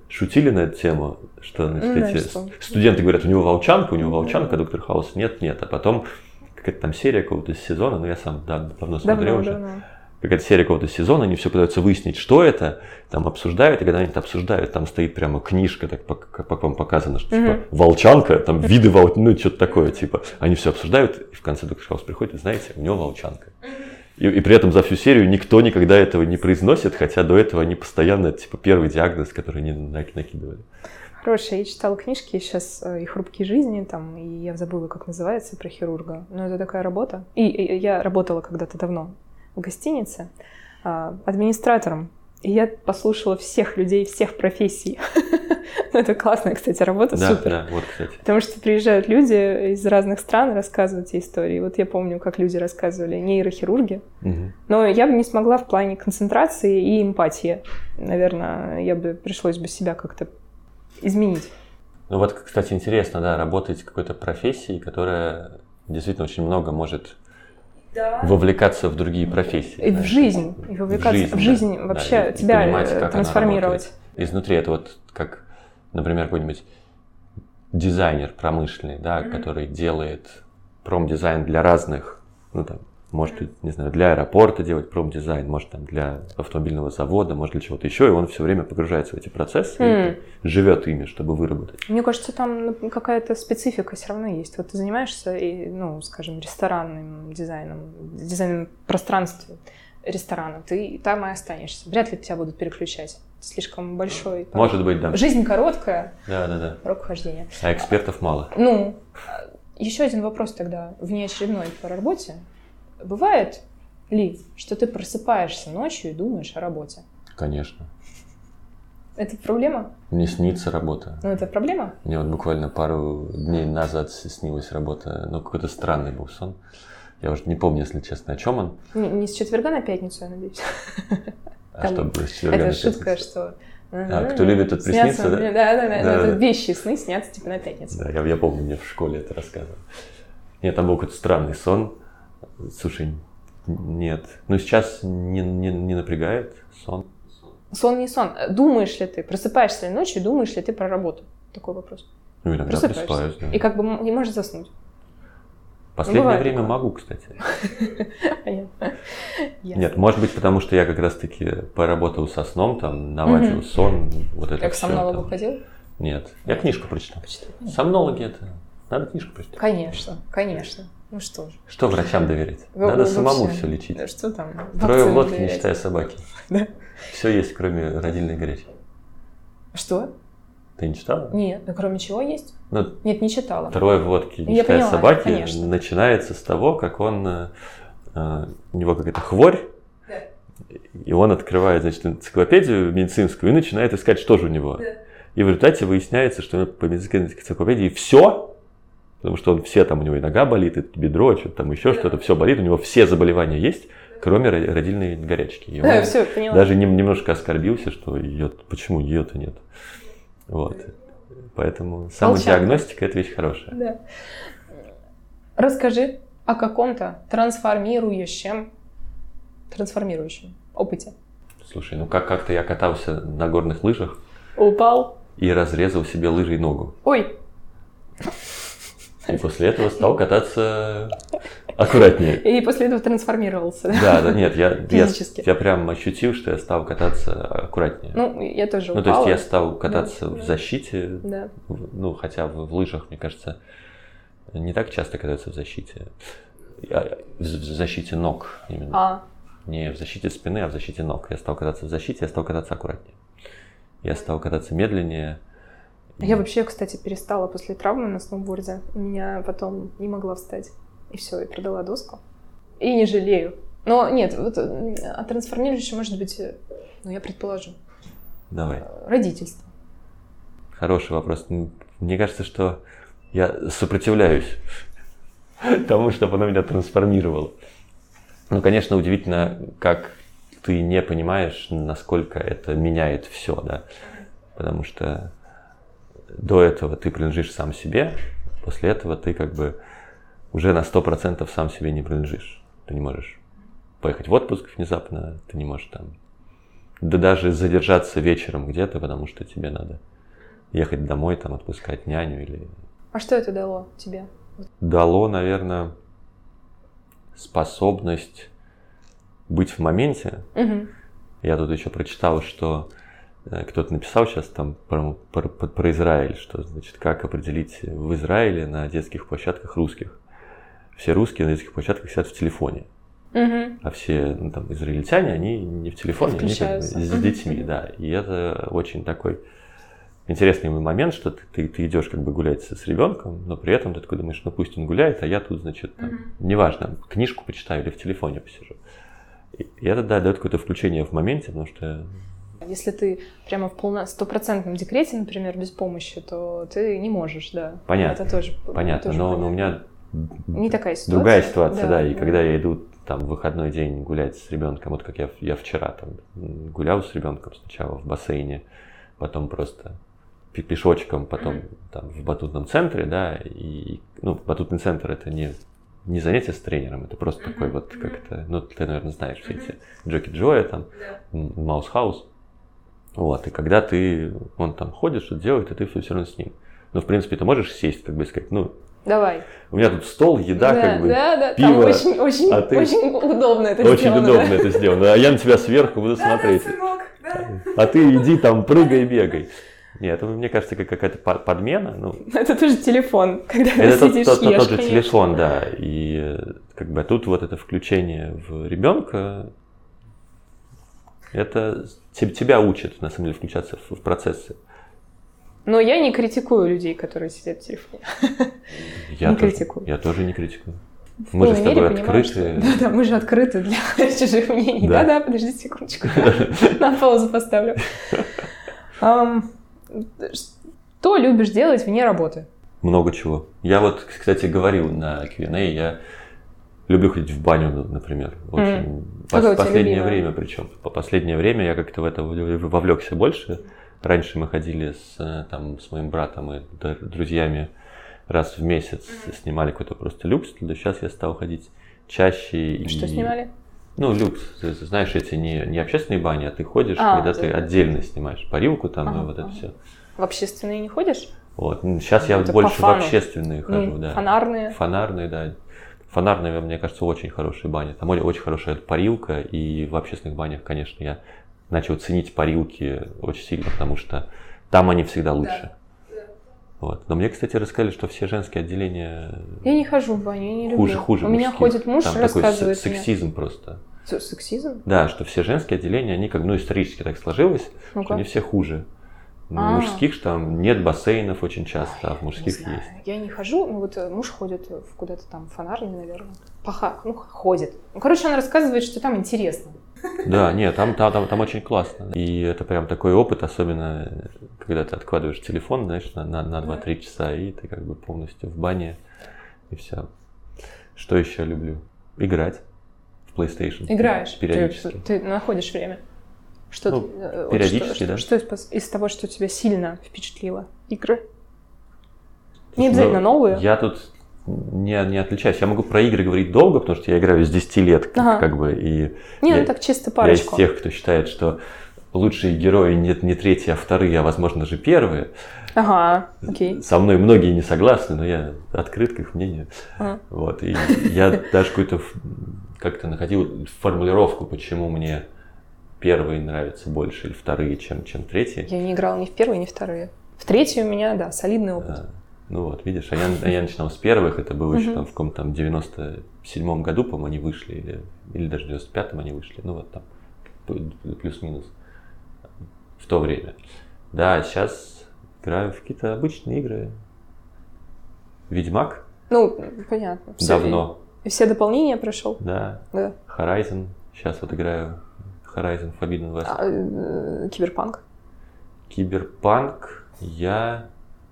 шутили на эту тему, что значит, ну, эти что? студенты говорят, у него волчанка, у него волчанка, доктор Хаус, нет, нет, а потом какая-то там серия какого-то сезона, ну я сам да, давно смотрел уже, давно. Какая-то серия какого-то сезона, они все пытаются выяснить, что это, там обсуждают, и когда они это обсуждают, там стоит прямо книжка, так как, вам показано, что типа волчанка, там виды волчанки, ну что-то такое, типа, они все обсуждают, и в конце доктор Хаус приходит, и знаете, у него волчанка. И, и при этом за всю серию никто никогда этого не произносит, хотя до этого они постоянно, типа, первый диагноз, который они накидывали. Хорошая, я читала книжки сейчас э, и «Хрупкие жизни», там, и я забыла, как называется, про хирурга. Но это такая работа. И, и я работала когда-то давно в гостинице а, администратором и я послушала всех людей, всех профессий. <laughs> Ну, это классная, кстати, работа, да, супер. Да, вот, кстати. Потому что приезжают люди из разных стран рассказывать эти истории. Вот я помню, как люди рассказывали, нейрохирурги. Угу. Но я бы не смогла в плане концентрации и эмпатии. Наверное, я бы пришлось бы себя как-то изменить. Ну вот, кстати, интересно, да, работать в какой-то профессии, которая действительно очень много может да. вовлекаться в другие профессии. И в жизнь, и вовлекаться в жизнь, в жизнь да. вообще да, тебя понимать, э, трансформировать. Изнутри это вот как, например, какой-нибудь дизайнер промышленный, да, mm-hmm. который делает промдизайн для разных, ну там, может, не знаю, для аэропорта делать промдизайн, может, там, для автомобильного завода, может, для чего-то еще, и он все время погружается в эти процессы mm. и живет ими, чтобы выработать. Мне кажется, там ну, какая-то специфика все равно есть. Вот ты занимаешься, и, ну, скажем, ресторанным дизайном, дизайном пространства ресторана, ты там и останешься. Вряд ли тебя будут переключать. Слишком большой. Может быть, да. Жизнь короткая. Да, да, да. Рок хождения. А экспертов мало. Ну, еще один вопрос тогда, внеочередной по работе. Бывает ли, что ты просыпаешься ночью и думаешь о работе? Конечно. Это проблема? Мне снится работа. Ну, это проблема? Мне вот буквально пару дней назад снилась работа. Ну, какой-то странный был сон. Я уже не помню, если честно, о чем он. Не, не с четверга на пятницу, я надеюсь. А что было с четверга Это шутка, что... А, кто любит, тот приснится, да? Да, да, да. да, да. Вещи, сны снятся типа на пятницу. Да, я, я помню, мне в школе это рассказывал. Нет, там был какой-то странный сон. Слушай, нет. Ну, сейчас не, не, не напрягает сон. Сон не сон. Думаешь ли ты, просыпаешься ли ночью, думаешь ли ты про работу? Такой вопрос. Ну, иногда просыпаюсь, да. И как бы не можешь заснуть. Последнее Бывает время могу, кстати. <laughs> Нет, может быть, потому что я как раз-таки поработал со сном, там, наладил сон, вот это Как сомнологу ходил? Нет, я книжку прочитал. Сомнологи это, надо книжку прочитать. Конечно, конечно. Ну что же. Что врачам доверять? Надо Вообще. самому все лечить. Да что там? Трое в лодке, не считая собаки. <laughs> Да. Все есть, кроме родильной горячки. Что? Ты не читала? Нет, ну кроме чего есть? Ну, Нет, не читала. Трое в лодке, не Я считая поняла, собаки, конечно. начинается с того, как он, э, э у него какая-то хворь, да. и он открывает, значит, энциклопедию медицинскую и начинает искать, что же у него. Да. И в результате выясняется, что по медицинской энциклопедии все Потому что он все там, у него и нога болит, и бедро, что-то там еще что-то, все болит, у него все заболевания есть, кроме родильной горячки. И он да, все, поняла. даже немножко оскорбился, что ее, почему ее-то нет. Вот. Поэтому самодиагностика – это вещь хорошая. Да. Расскажи о каком-то трансформирующем, трансформирующем опыте. Слушай, ну как- как-то я катался на горных лыжах. Упал. И разрезал себе лыжей ногу. Ой. И после этого стал кататься аккуратнее. И после этого трансформировался. Да, да, нет, я, я, я прям ощутил, что я стал кататься аккуратнее. Ну, я тоже упала. Ну, то есть я стал кататься да. в защите, да. ну, хотя в, в лыжах, мне кажется, не так часто катаются в защите. В защите ног именно. А. Не в защите спины, а в защите ног. Я стал кататься в защите, я стал кататься аккуратнее. Я стал кататься медленнее, я вообще, кстати, перестала после травмы на сноуборде. У меня потом не могла встать. И все, и продала доску. И не жалею. Но нет, вот а трансформирующее может быть, э, ну я предположу. Давай. Э, родительство. Хороший вопрос. Мне кажется, что я сопротивляюсь <laughs> тому, чтобы оно меня трансформировало. Ну, конечно, удивительно, как ты не понимаешь, насколько это меняет все, да. Потому что до этого ты принадлежишь сам себе, после этого ты как бы уже на 100% сам себе не принадлежишь. Ты не можешь поехать в отпуск внезапно, ты не можешь там, да даже задержаться вечером где-то, потому что тебе надо ехать домой, там, отпускать няню или... А что это дало тебе? Дало, наверное, способность быть в моменте. Угу. Я тут еще прочитал, что кто-то написал сейчас там про, про, про Израиль, что значит, как определить в Израиле на детских площадках русских. Все русские на детских площадках сидят в телефоне. Угу. А все ну, там, израильтяне, они не в телефоне, они как, с угу. детьми, да. И это очень такой интересный момент, что ты, ты, ты идешь как бы гулять с, с ребенком, но при этом ты такой думаешь, ну пусть он гуляет, а я тут, значит, там, угу. неважно, книжку почитаю или в телефоне посижу. И, и это, да, дает какое-то включение в моменте, потому что если ты прямо в полно стопроцентном декрете, например, без помощи, то ты не можешь, да. Понятно. Это тоже понятно. Тоже но, понятно. но у меня не такая ситуация. Другая ситуация, да. да. И да. когда я иду там в выходной день гулять с ребенком, вот как я, я вчера там гулял с ребенком сначала в бассейне, потом просто пешочком, потом там в батутном центре, да, и ну батутный центр это не не занятие с тренером, это просто такой вот как-то, ну ты наверное знаешь все эти Джоки Джоя там, Маус Хаус, вот, и когда ты, он там ходит, что делает, и ты все, все равно с ним. Но, в принципе, ты можешь сесть, как бы сказать, ну, Давай. У меня тут стол, еда, да, как бы, да, да, пиво. Там очень, очень, а ты... очень удобно это очень сделано. удобно да? это сделано. А я на тебя сверху буду смотреть. А ты иди там, прыгай, бегай. Нет, это, мне кажется, как какая-то по- подмена. Ну, Это тоже телефон, когда это ты сидишь, тот- тот- ешь, тот же конечно. телефон, да. И э, как бы тут вот это включение в ребенка, это те- тебя учит, на самом деле, включаться в, процессы. Но я не критикую людей, которые сидят в телефоне. Я Не тоже, критикую. Я тоже не критикую. В Мы же с тобой открыты. что- <laughs> Да-да, мы же открыты для <laughs> чужих мнений. Да. Да-да, подожди секундочку. <laughs> На паузу поставлю. Что любишь делать вне работы? Много чего. Я вот, кстати, говорил на Q&A, я люблю ходить в баню, например. Очень. Тебя последнее время причем. По последнее время я как-то в это вовлекся больше. Раньше мы ходили с, э, там, с моим братом и друзьями раз в месяц, снимали какой-то просто люкс. Да сейчас я стал ходить чаще. и- Что снимали? Ну, люкс, ты знаешь, эти не, не общественные бани, а ты ходишь, А, когда да, ты да. отдельно снимаешь парилку там Ага, и вот это ага. все. В общественные не ходишь? Вот. Сейчас я Это по больше в общественные хожу, Ну, да. Фонарные? Фонарные, да. Фонарные, мне кажется, очень хорошие бани. Там очень хорошая парилка, и в общественных банях, конечно, я начал ценить парилки очень сильно, потому что там они всегда лучше. Вот. Но мне, кстати, рассказали, что все женские отделения Я не хожу в баню, я не люблю. хуже, хуже У меня мужских. ходит муж, Там такой рассказывает мне. сексизм просто. Сексизм? Да, что все женские отделения, они как, ну, исторически так сложилось, что Ну-ка. они все хуже. В А. мужских же там нет бассейнов очень часто, а в Не мужских знаю. есть. Я не хожу, ну вот э, муж ходит в куда-то там фонарный, наверное. Поха, ну ходит. Ну, короче, он рассказывает, что там интересно. Да, нет, там, там, там, там очень классно. И это прям такой опыт, особенно э, когда ты откладываешь телефон, знаешь, на, на, на 2-3 часа, и ты как бы полностью в бане, и все. Что еще люблю? Играть в PlayStation. Играешь. Периодически. Ты, ты находишь время. Что Ну, ты, э, периодически, что, да. Что, что из, из того, что тебя сильно впечатлило? Игры? Не обязательно Ну, новые. Я тут не, не отличаюсь. Я могу про игры говорить долго, потому что я играю с 10 лет, как, Ага. как бы, и Не, я- ну так чисто я из парочку. тех, кто считает, что лучшие герои нет не третьи, а вторые, а возможно даже первые. Ага, окей. Со мной многие не согласны, но я открыт к их мнению. Ага. Вот, и я даже какую-то как-то находил формулировку, почему мне первые нравятся больше или вторые, чем, чем третьи. Я не играла ни в первые, ни в вторые. В третью у меня, да, солидный опыт. А, Ну вот, видишь, а я, а я начинал с первых, это было еще там в каком-то там 97-м году, по-моему, они вышли, или, или даже в 95-м они вышли, ну вот там, плюс-минус, в то время. Да, сейчас играю в какие-то обычные игры. Ведьмак Ну, понятно. Всё, давно, и все дополнения прошел? да, Да. Horizon, сейчас вот играю Horizon Forbidden West. А, э, киберпанк? Киберпанк я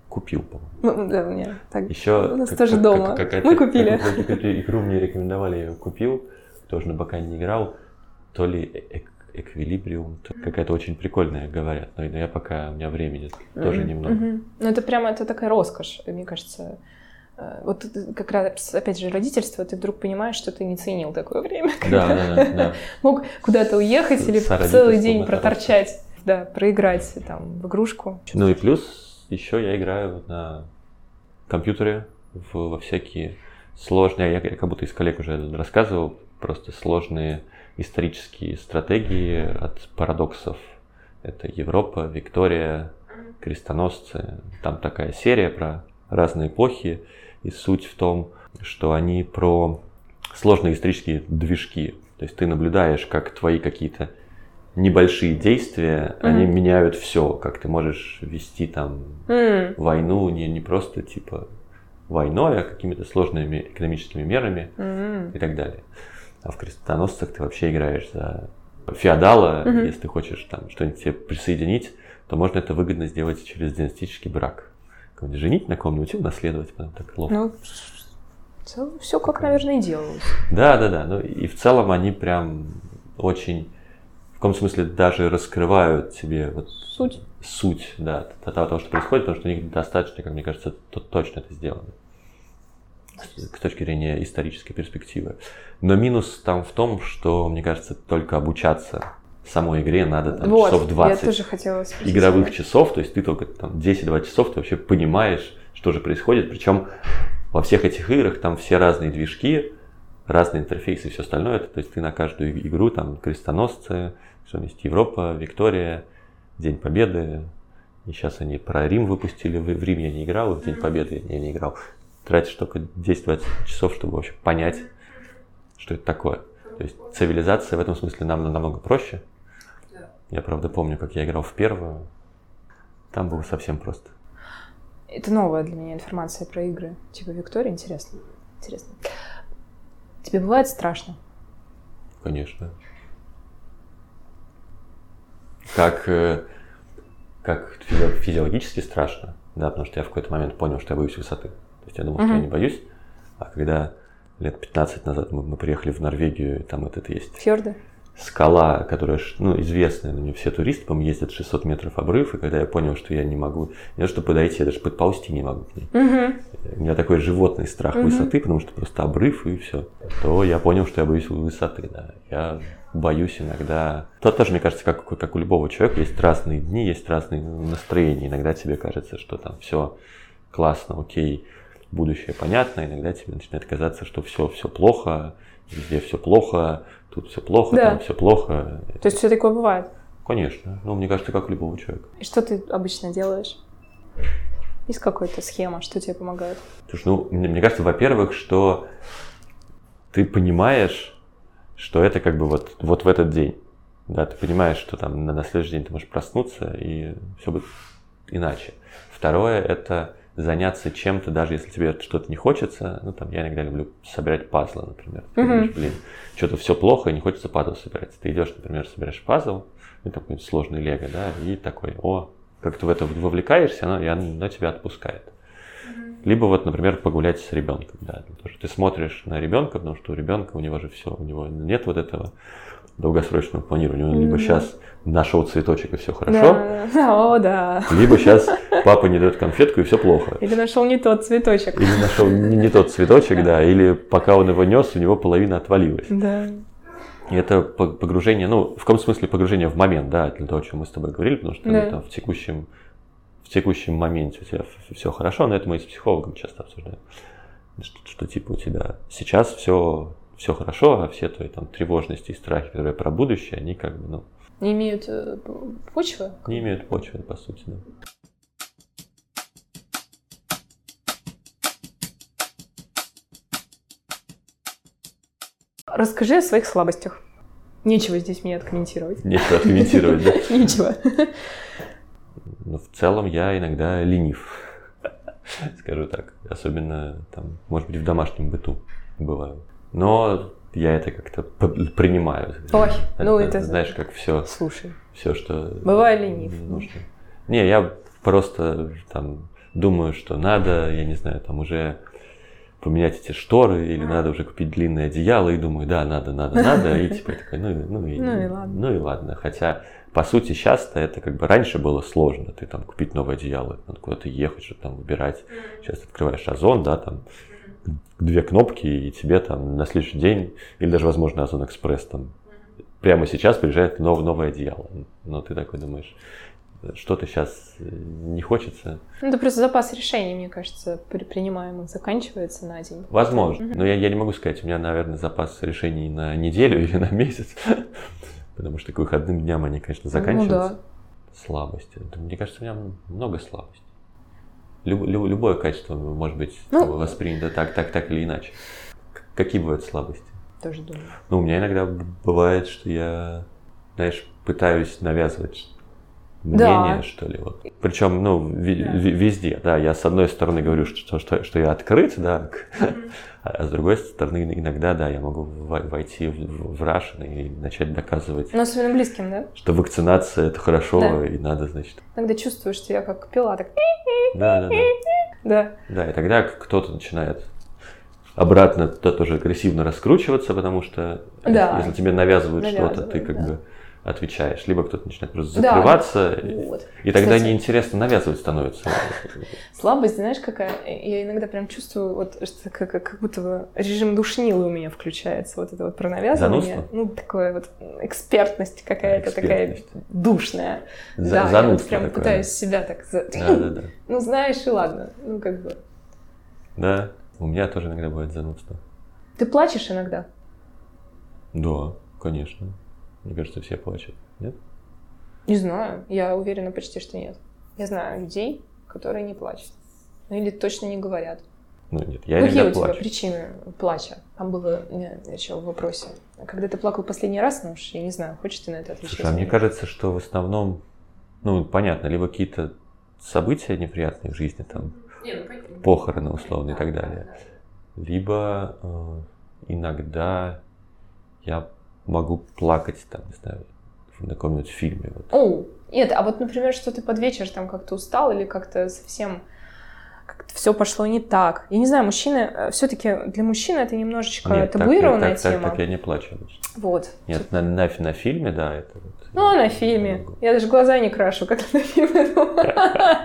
купил, по-моему. Ну, да, меня так. Еще У нас тоже дома. Мы купили. какую-то игру мне рекомендовали, я ее купил, тоже на бока не играл. То ли эк- Эквилибриум, то какая-то очень прикольная, говорят. Но я пока, у меня времени тоже немного. Ну, это прямо, это такая роскошь, мне кажется. Э, Вот как раз, опять же, родительство, ты вдруг понимаешь, что ты не ценил такое время, <laughs> Да, когда да, да, да. мог куда-то уехать или целый день проторчать, да, проиграть там в игрушку. Ну и плюс еще я играю на компьютере в, во всякие сложные, я, я как будто из коллег уже рассказывал, просто сложные исторические стратегии от парадоксов. Это Европа, Виктория, крестоносцы. Там такая серия про разные эпохи. И суть в том, что они про сложные исторические движки. То есть ты наблюдаешь, как твои какие-то небольшие действия, они Мгм. меняют все, как ты можешь вести там М, войну не, не просто типа войной, а какими-то сложными экономическими мерами м. и так далее. А в крестоносцах ты вообще играешь за феодала, Мгм. если ты хочешь там что-нибудь себе присоединить, то можно это выгодно сделать через династический брак. Кого-нибудь женить на ком-нибудь и унаследовать потом так ловко. Ну, все как, наверное, и делалось. Да, да, да. Ну и в целом они прям очень, в каком смысле даже раскрывают тебе вот Суть. суть, да, т- того, что происходит, потому что у них достаточно, как мне кажется, т- точно это сделано. С точки зрения исторической перспективы. Но минус там в том, что, мне кажется, только обучаться самой игре надо там, вот, часов 20 я тоже хотела спросить. игровых часов, то есть ты только там 10-20 часов, ты вообще понимаешь, что же происходит, причем во всех этих играх там все разные движки, разные интерфейсы и все остальное. То есть ты на каждую игру, там, крестоносцы, что есть Европа, Виктория, День Победы. И сейчас они про Рим выпустили. В, Рим я не играл, в День Победы я не играл. Тратишь только 10-20 часов, чтобы вообще понять, что это такое. То есть цивилизация в этом смысле нам намного проще. Я, правда, помню, как я играл в первую. Там было совсем просто. Это новая для меня информация про игры. Типа Виктория, интересно. Интересно. Тебе бывает страшно? Конечно. Как, э, как физиологически страшно, да, потому что я в какой-то момент понял, что я боюсь высоты. То есть я думал, что я не боюсь, а когда лет 15 назад мы, мы приехали в Норвегию, и там вот это есть... Фьорды? Скала, которая ну, известная, на нее все туристы, по ездят 600 метров обрыв, и когда я понял, что я не могу, не то что подойти, я даже подползти не могу к ней. Угу. У меня такой животный страх угу. высоты, потому что просто обрыв и все. То я понял, что я боюсь высоты, да. Я боюсь иногда. То тоже, мне кажется, как, как у любого человека, есть разные дни, есть разные настроения. Иногда тебе кажется, что там все классно, окей, будущее понятно, иногда тебе начинает казаться, что все, все плохо, везде все плохо, тут все плохо, да. там все плохо. То есть все такое бывает? Конечно. Ну, мне кажется, как у любого человека. И что ты обычно делаешь? Есть какая-то схема, что тебе помогает? Слушай, ну, мне, мне кажется, во-первых, что ты понимаешь, что это как бы вот, вот в этот день. Да, ты понимаешь, что там на, на следующий день ты можешь проснуться, и все будет иначе. Второе – это заняться чем-то, даже если тебе что-то не хочется. Ну, там, я иногда люблю собирать пазлы, например. Ты думаешь, блин, что-то все плохо, и не хочется пазл собирать. Ты идешь, например, собираешь пазл, ну, такой сложный лего, да, и такой, о, как ты в это вовлекаешься, оно, и оно тебя отпускает. Либо вот, например, погулять с ребенком, да, потому что ты смотришь на ребенка, потому что у ребенка у него же все, у него нет вот этого долгосрочного планирования. Он либо сейчас нашел цветочек и все хорошо, да. О, да. либо сейчас папа не дает конфетку и все плохо. Или нашел не тот цветочек. Или нашел не, не тот цветочек, да, или пока он его нес, у него половина отвалилась. Да. И это погружение, ну, в каком смысле погружение в момент, да, для того, о чем мы с тобой говорили, потому что да. там, в текущем в текущем моменте у тебя все хорошо, но это мы с психологом часто обсуждаем. Что, что типа у тебя сейчас все все хорошо, а все твои там тревожности и страхи, которые про будущее, они как бы, ну... Не имеют э, почвы? Не имеют почвы, по сути, да. Расскажи о своих слабостях. Нечего здесь мне откомментировать. <laughs> Нечего откомментировать, да? <laughs> Нечего. Ну, в целом я иногда ленив, скажу так. Особенно там, может быть, в домашнем быту бываю. Но я это как-то принимаю. Ой, ну это... Знаешь, как все. Слушай. Все, что... Бываю ленив. Нужно. Не, я просто там думаю, что надо, я не знаю, там уже поменять эти шторы, или надо уже купить длинное одеяло, и думаю, да, надо, надо, надо, и <laughs> типа такой, ну, ну, и, ну, и ладно. Ну и ладно. Хотя, по сути, сейчас-то это как бы раньше было сложно, ты там купить новое одеяло, надо куда-то ехать, что-то там выбирать. Сейчас открываешь Озон, да, там две кнопки, и тебе там на следующий день, или даже, возможно, Озон Экспресс там прямо сейчас приезжает новое, новое одеяло. Но ты такой думаешь, что-то сейчас э, не хочется. Ну, это просто запас решений, мне кажется, при принимаемых заканчивается на день. Возможно. Но я, я не могу сказать, у меня, наверное, запас решений на неделю или на месяц. <laughs> Потому что к выходным дням они, конечно, заканчиваются. Ну, да. Слабости. Мне кажется, у меня много слабостей. Люб, люб, любое качество может быть ну, воспринято так, так, так или иначе. Какие бывают слабости? Тоже думаю. Ну, у меня иногда бывает, что я, знаешь, пытаюсь навязывать мнение, да. что ли. Вот. Причем, ну, да. везде, да. Я с одной стороны говорю, что, что, что я открыт, да, mm-hmm. <laughs> а с другой стороны иногда, да, я могу войти в, в Russian и начать доказывать. Но особенно близким, да? Что вакцинация это хорошо да. и надо, значит. Иногда чувствуешь себя как пила, так. Да, да, да. <laughs> Да. Да, и тогда кто-то начинает обратно тоже агрессивно раскручиваться, потому что да. если тебе навязывают, навязывают что-то, ты как да. бы отвечаешь, либо кто-то начинает просто закрываться, да, вот. и тогда Кстати, неинтересно навязывать становится. <laughs> Слабость, знаешь, какая? Я иногда прям чувствую, вот, что как, как будто бы режим душнилы у меня включается, вот это вот про навязывание. Занудство? Ну, такое вот экспертность какая-то экспертность. такая душная. За, да, я вот прям такое. пытаюсь себя так... За... Да, <laughs> да, да. Ну, знаешь, и ладно, ну, как бы... Да. У меня тоже иногда бывает занудство. Ты плачешь иногда? Да, конечно. Мне кажется, все плачут. Нет? Не знаю. Я уверена почти, что нет. Я знаю людей, которые не плачут. Ну или точно не говорят. Ну нет, я Какие у тебя плачу. причины плача? Там было еще в вопросе. Когда ты плакал последний раз, ну уж я не знаю, хочешь ты на это отвечать? Слушай, а мне кажется, что в основном, ну понятно, либо какие-то события неприятные в жизни, там, не, ну, похороны условно и так далее. Либо э, иногда я могу плакать, там, не знаю, на каком-нибудь фильме. Вот. О, нет, а вот, например, что ты под вечер там как-то устал или как-то совсем как-то все пошло не так. Я не знаю, мужчины, э, все-таки для мужчин это немножечко Нет, табуированная так, так, тема. Так, так, я не плачу. Вот. Нет, на, на, на фильме, да, это Ну, на фильме. Я даже глаза не крашу, как на фильме.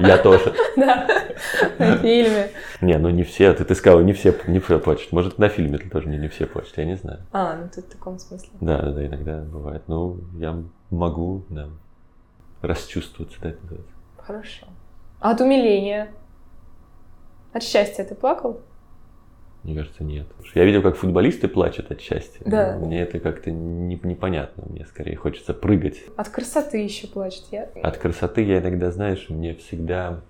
Я тоже. Да, на фильме. Не, ну не все, ты, ты сказала, не все, не все плачут. Может, на фильме тоже не, не все плачут, я не знаю. А, ну тут в таком смысле. Да, да, да, иногда бывает. Ну, я могу, да, расчувствоваться, да, это называется. Хорошо. А от умиления? От счастья ты плакал? Мне кажется, нет. Я видел, как футболисты плачут от счастья. Да. Мне это как-то не, непонятно. Мне скорее хочется прыгать. От красоты еще плачет. Я... От красоты я иногда, знаешь, мне всегда...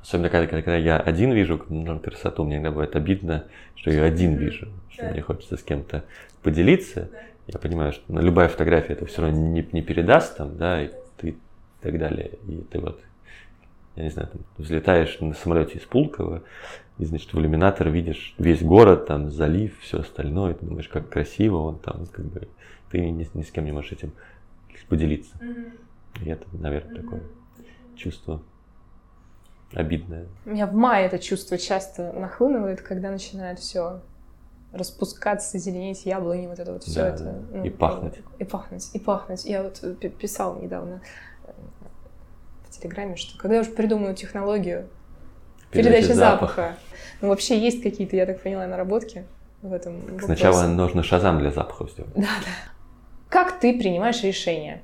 Особенно когда, когда я один вижу красоту, мне иногда бывает обидно, что я один вижу, что да. мне хочется с кем-то поделиться. Да. Я понимаю, что ну, любая фотография это все равно не, не передаст там, да, и ты и так далее. И ты вот я не знаю, там, взлетаешь на самолете из Пулково, и, значит, в иллюминатор видишь весь город, там, залив, все остальное, ты думаешь, как красиво он там, как бы, ты ни, ни с кем не можешь этим поделиться. Mm-hmm. И это, наверное, mm-hmm. такое чувство обидное. У меня в мае это чувство часто нахлынывает, когда начинает все распускаться, зеленеть яблони, вот это вот все да, это. Да. Ну, и пахнуть. И пахнуть, и пахнуть. Я вот писал недавно Телеграме, что когда я уже придумаю технологию передачи, передачи запаха, запаха, ну вообще есть какие-то, я так поняла, наработки в этом вопросе. Сначала нужно шазам для запахов сделать. Да, да. Как ты принимаешь решения?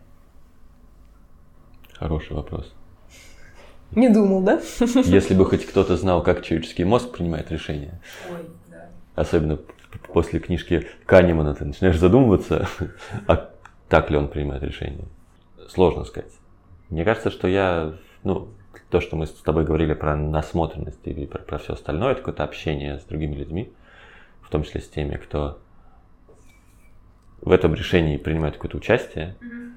Хороший вопрос. Не думал, да? Если бы хоть кто-то знал, как человеческий мозг принимает решения. Ой, да. Особенно после книжки Канемана ты начинаешь задумываться, <laughs> а так ли он принимает решения. Сложно сказать. Мне кажется, что я, ну, то, что мы с тобой говорили про насмотренность и про, про все остальное, это какое-то общение с другими людьми, в том числе с теми, кто в этом решении принимает какое-то участие, mm-hmm.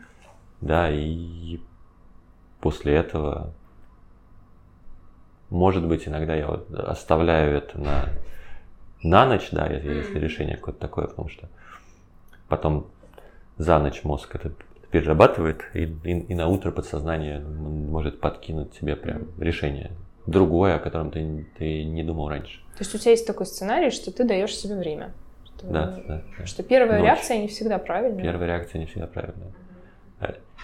да, и после этого, может быть, иногда я вот оставляю это на, на ночь, да, если, если решение какое-то такое, потому что потом за ночь мозг это перерабатывает, и, и, и на утро подсознание может подкинуть тебе прям решение другое, о котором ты, ты не думал раньше. То есть у тебя есть такой сценарий, что ты даешь себе время. Что, да, да, да. Что первая ночь. реакция не всегда правильная. Первая реакция не всегда правильная.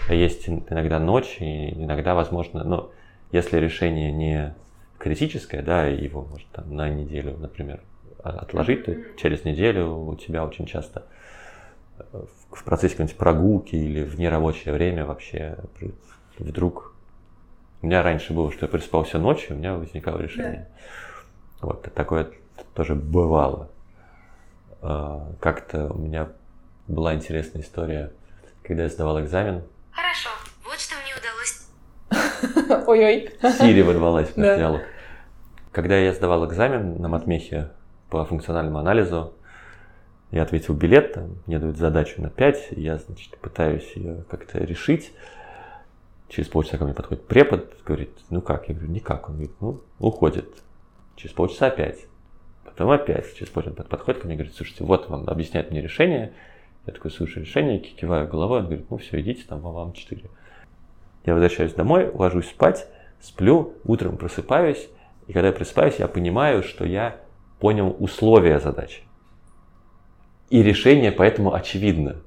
А есть иногда ночь, и иногда, возможно, но если решение не критическое, да, его может там, на неделю, например, отложить, то через неделю у тебя очень часто в процессе какой-нибудь прогулки или в нерабочее время вообще вдруг... У меня раньше было, что я проспался ночью, у меня возникало решение. Да. Вот такое тоже бывало. А, как-то у меня была интересная история, когда я сдавал экзамен. Хорошо, вот что мне удалось. <laughs> Ой-ой. Сири ворвалась в диалог. Когда я сдавал экзамен на матмехе по функциональному анализу, я ответил билет, там, мне дают задачу на 5, я, значит, пытаюсь ее как-то решить. Через полчаса ко мне подходит препод, говорит, ну как? Я говорю, никак. Он говорит, ну, уходит. Через полчаса опять. Потом опять. Через полчаса подходит ко мне говорит, слушайте, вот вам объясняет мне решение. Я такой, слушаю решение, киваю головой. Он говорит, ну все, идите, там вам 4. Я возвращаюсь домой, ложусь спать, сплю, утром просыпаюсь. И когда я просыпаюсь, я понимаю, что я понял условия задачи. И решение поэтому очевидно.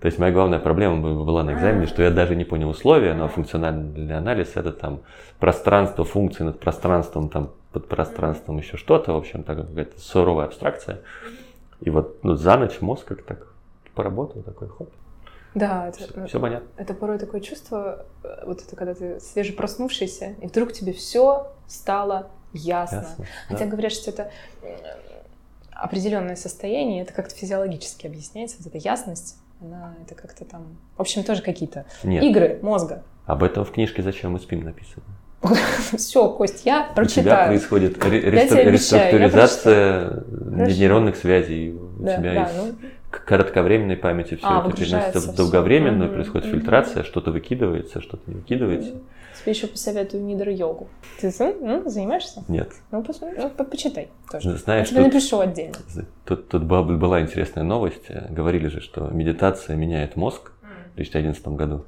То есть моя главная проблема была на экзамене, что я даже не понял условия, но функциональный анализ это там пространство функции над пространством, там под пространством еще что-то, в общем, так какая-то суровая абстракция. И вот ну, за ночь мозг как так поработал, такой хоп. Да, это, все, все понятно. Это порой такое чувство, э, вот это когда ты свежепроснувшийся, и вдруг тебе все стало Ясно. Ясно Хотя да. говорят, что это определенное состояние, это как-то физиологически объясняется, вот эта ясность, она это как-то там... В общем, тоже какие-то игры мозга. Об этом в книжке «Зачем мы спим» написано. <laughs> Все, Кость, я прочитаю. У тебя происходит реструктуризация нейронных связей. У тебя есть кратковременной памяти все а, это переносится в долговременную, происходит фильтрация, что-то выкидывается, что-то не выкидывается. Тебе еще посоветую нидро-йогу. Ты ну, занимаешься? Нет. Ну, посмотри, ну, по почитай тоже. Знаешь, Я тебе тут, напишу отдельно. Тут, тут была, была интересная новость. Говорили же, что медитация меняет мозг в 2011 году.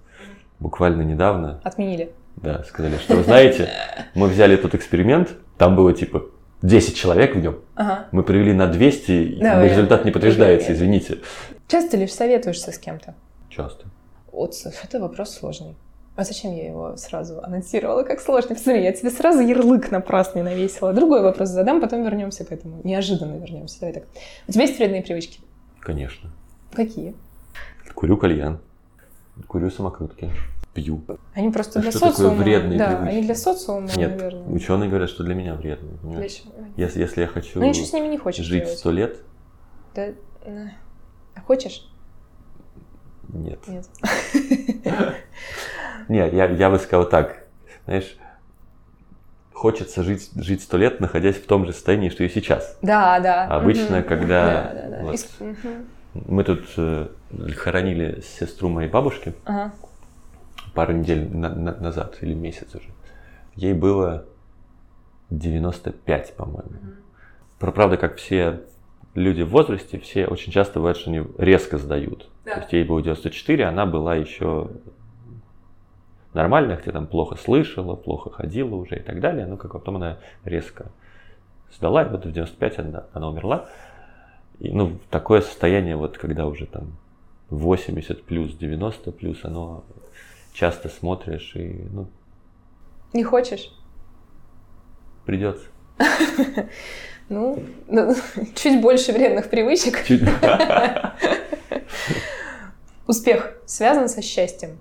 Буквально недавно. Отменили. Да, сказали, что, вы знаете, мы взяли тот эксперимент, там было типа 10 человек в нем, ага. мы привели на 200, да, и результат не подтверждается, извините. Часто ли советуешься с кем-то? Часто. Вот, это вопрос сложный. А зачем я его сразу анонсировала как сложный? Посмотри, я тебе сразу ярлык напрасный навесила. Другой вопрос задам, потом вернемся к этому. Неожиданно вернемся. Давай так. У тебя есть вредные привычки? Конечно. Какие? Курю кальян. Курю самокрутки пью. Они просто для что социума. Такое вредные да, привычки? они для социума, Нет, наверное. ученые говорят, что для меня вредные. Для если, если я хочу ну, с ними не хочешь жить сто лет. Да, а хочешь? Нет. Нет. <laughs> Нет, я, я бы сказал так. Знаешь, хочется жить жить сто лет, находясь в том же состоянии, что и сейчас. Да, да. Обычно, угу. когда да, да, да. Вот, Иск... угу. мы тут э, хоронили сестру моей бабушки. Ага пару недель на, на, назад или месяц уже. Ей было 95, по-моему. Mm-hmm. Правда, как все люди в возрасте, все очень часто бывает, что они резко сдают. Да. То есть ей было 94, она была еще нормальная, хотя там плохо слышала, плохо ходила уже и так далее. Ну, как потом она резко сдала, и вот в 95 она, она умерла. И, ну, такое состояние, вот когда уже там 80 плюс, 90 плюс, оно часто смотришь и, ну... Не хочешь? Придется. <laughs> Ну, ну, <laughs> чуть больше вредных привычек. <laughs> Успех связан со счастьем.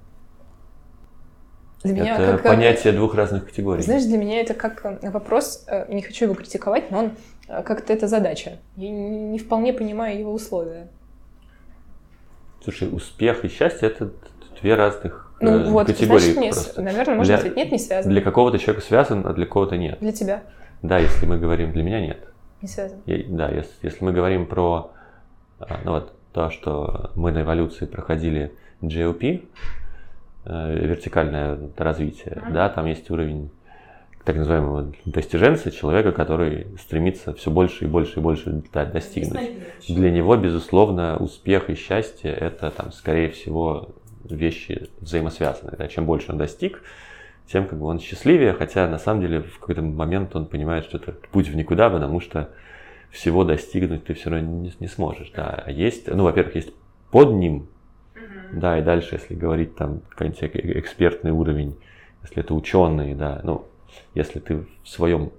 Для меня это как, понятие двух разных категорий. Знаешь, для меня это как э, вопрос, э, не хочу его критиковать, но он э, как-то это задача. Я не вполне понимаю его условия. Слушай, успех и счастье это две разных ну, э, вот, категории значит, просто. Наверное, можно для, нет, не связан. Для какого-то человека связан, а для кого-то нет. Для тебя? Да, если мы говорим, для меня нет. Не связан. Я, да, если, если мы говорим про а, ну вот, то, что мы на эволюции проходили GLP, э, вертикальное развитие, mm-hmm. да, там есть уровень так называемого достиженца, человека, который стремится все больше и больше и больше да, достигнуть. Для него, безусловно, успех и счастье – это, там, скорее всего, вещи взаимосвязаны. Да? Чем больше он достиг, тем как бы он счастливее, хотя на самом деле в какой-то момент он понимает, что это путь в никуда, потому что всего достигнуть ты все равно не, не сможешь. Да. А есть, ну, во-первых, есть под ним, да, и дальше, если говорить там какой-нибудь экспертный уровень, если это ученые, да, ну, если ты в своем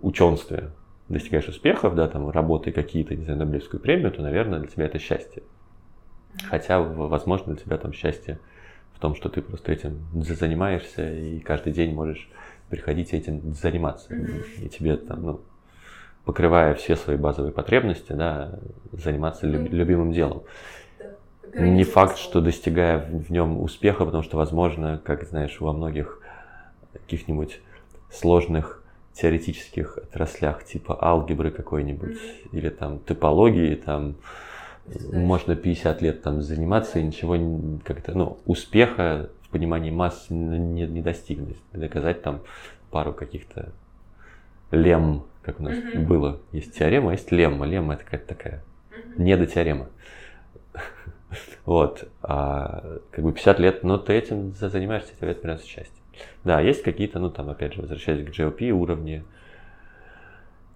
ученстве достигаешь успехов, да, там, работы какие-то, не знаю, Нобелевскую премию, то, наверное, для тебя это счастье. Хотя, возможно, для тебя там счастье в том, что ты просто этим занимаешься и каждый день можешь приходить этим заниматься. Mm-hmm. И тебе там, ну, покрывая все свои базовые потребности, да, заниматься mm-hmm. любимым делом. Да. Не факт, что достигая в, нем успеха, потому что, возможно, как знаешь, во многих каких-нибудь сложных теоретических отраслях, типа алгебры какой-нибудь, mm-hmm. или там топологии, там можно 50 лет там заниматься и ничего как-то, ну, успеха в понимании масс не, не достигнуть. Доказать там пару каких-то лем, как у нас mm-hmm. было. Есть теорема, а есть лемма. Лемма это какая-то такая mm-hmm. недотеорема. вот. А как бы 50 лет, но ты этим занимаешься, тебе это приносит счастье. Да, есть какие-то, ну там, опять же, возвращаясь к GLP уровни,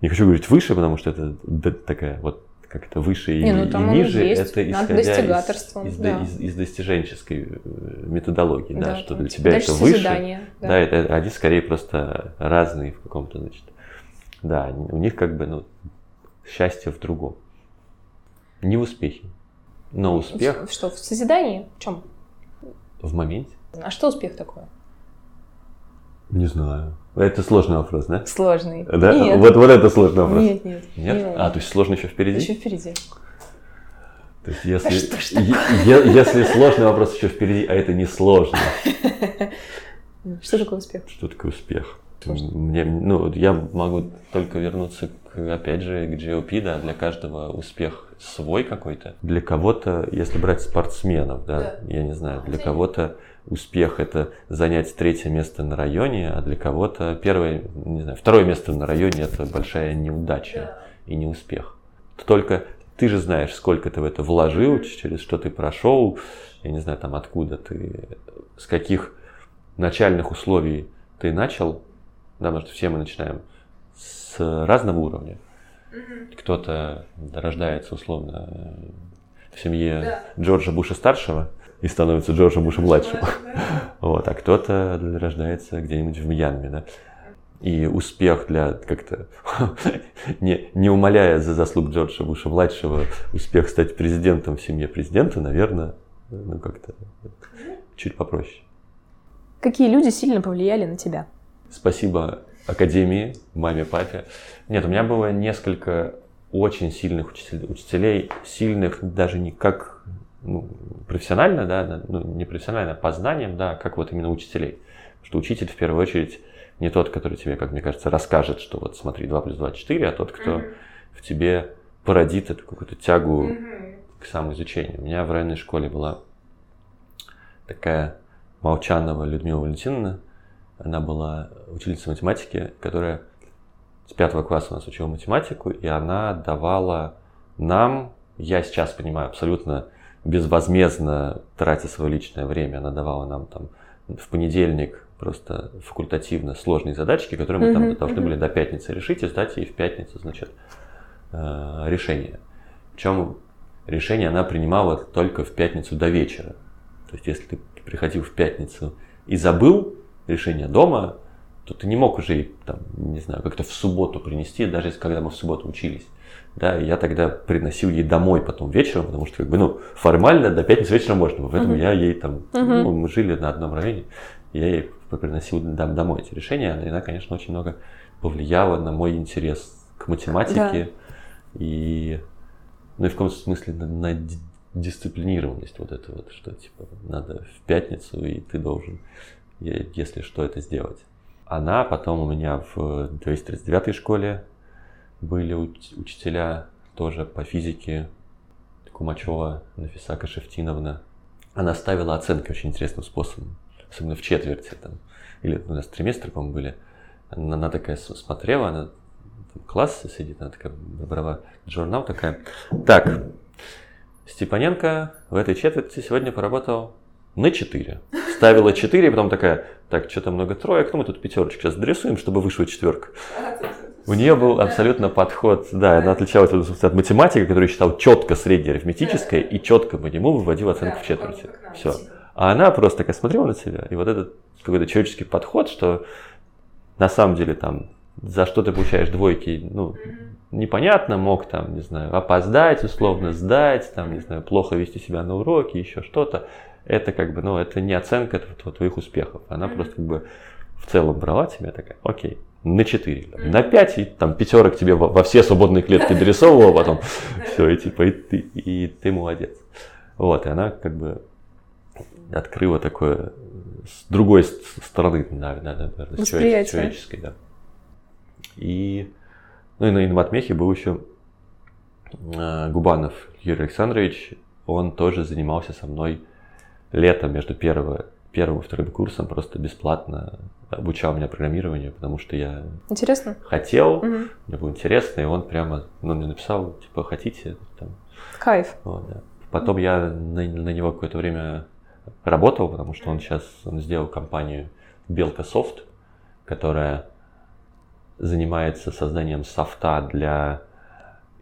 не хочу говорить выше, потому что это такая вот как это выше и, ну, и ниже, есть. это исходя из, из, да. из, из достиженческой э, методологии, да, да что для тебя это выше. Да, да это, они скорее просто разные в каком-то, значит. Да, у них как бы, ну, счастье в другом. Не в успехе, но успех... Что, в созидании? В чем? В моменте. А что успех такое? Не знаю. Это сложный вопрос, да? Сложный. Да? Нет. Вот, вот это сложный вопрос. Нет, нет. Нет? нет. А, то есть сложно еще впереди? Еще впереди. То есть если, что ж е- е- если сложный вопрос еще впереди, а это не сложно, <laughs> Что такое успех? что такое успех? Мне, ну, я могу только вернуться, к, опять же, к GOP, да, для каждого успех свой какой-то. Для кого-то, если брать спортсменов, да, я не знаю, для кого-то успех это занять третье место на районе, а для кого-то первое, не знаю, второе место на районе это большая неудача и не успех. Только ты же знаешь, сколько ты в это вложил, через что ты прошел, я не знаю, там откуда ты, с каких начальных условий ты начал, да, потому что все мы начинаем с разного уровня. Кто-то рождается условно в семье Джорджа Буша старшего и становится Джорджем Бушем младшим. <laughs> Вот, а кто-то рождается где-нибудь в Мьянме, да. И успех для как-то, <laughs> не, не умаляя за заслуг Джорджа Буша младшего, успех стать президентом в семье президента, наверное, ну как-то чуть попроще. Какие люди сильно повлияли на тебя? Спасибо Академии, маме, папе. Нет, у меня было несколько очень сильных учителей, учителей сильных даже не как ну, профессионально, да, ну, не профессионально, а по знаниям, да, как вот именно учителей. Потому что учитель в первую очередь не тот, который тебе, как мне кажется, расскажет, что вот смотри, 2 плюс 2 4, а тот, кто mm-hmm. в тебе породит эту какую-то тягу mm-hmm. к самоизучению. У меня в районной школе была такая Молчанова Людмила Валентиновна. Она была учительницей математики, которая с пятого класса у нас учила математику, и она давала нам, я сейчас понимаю, абсолютно безвозмездно тратя свое личное время, она давала нам там в понедельник просто факультативно сложные задачки, которые мы там uh-huh, должны были до пятницы решить и сдать ей в пятницу, значит, э, решение. Причем решение она принимала только в пятницу до вечера. То есть, если ты приходил в пятницу и забыл решение дома, то ты не мог уже, там, не знаю, как-то в субботу принести, даже когда мы в субботу учились. Да, и я тогда приносил ей домой потом вечером, потому что, как бы, ну, формально до пятницы вечера можно, поэтому uh-huh. я ей там, uh-huh. ну, мы жили на одном районе, я ей приносил домой эти решения, и она, конечно, очень много повлияла на мой интерес к математике да. и, ну, и в каком смысле на, на дисциплинированность вот это вот, что, типа, надо в пятницу, и ты должен, если что, это сделать. Она потом у меня в 239 школе были учителя тоже по физике, Кумачева, Нафиса Кашевтиновна. Она ставила оценки очень интересным способом, особенно в четверти там, или у нас триместры, по-моему, были. Она, она такая смотрела, она там, класс сидит, она такая брала журнал такая. Так, Степаненко в этой четверти сегодня поработал на 4. Ставила 4, и потом такая, так, что-то много троек, ну мы тут пятерочку сейчас дорисуем, чтобы вышла четверка. У нее был абсолютно подход, да, она отличалась от математики, который считал четко среднеарифметическое и четко по нему выводил оценку в четверти. Все. А она просто такая смотрела на себя, и вот этот какой-то человеческий подход, что на самом деле там за что ты получаешь двойки, ну, непонятно, мог там, не знаю, опоздать, условно сдать, там, не знаю, плохо вести себя на уроке, еще что-то. Это как бы, ну, это не оценка твоих успехов. Она просто как бы в целом брала тебя такая, окей, на 4, на 5, и там пятерок тебе во, во все свободные клетки дорисовывала потом. <laughs> Все, и типа, и ты, и ты молодец. Вот, и она как бы открыла такое с другой стороны, да, да, с человеческой, да. И, ну и на инватмехе был еще э, Губанов Юрий Александрович, он тоже занимался со мной летом между первым, первым и вторым курсом, просто бесплатно обучал меня программированию, потому что я Интересно. хотел, угу. мне было интересно, и он прямо ну, мне написал, типа, хотите? Там. Кайф. Вот, да. Потом я на, на него какое-то время работал, потому что он сейчас он сделал компанию Белка Софт, которая занимается созданием софта для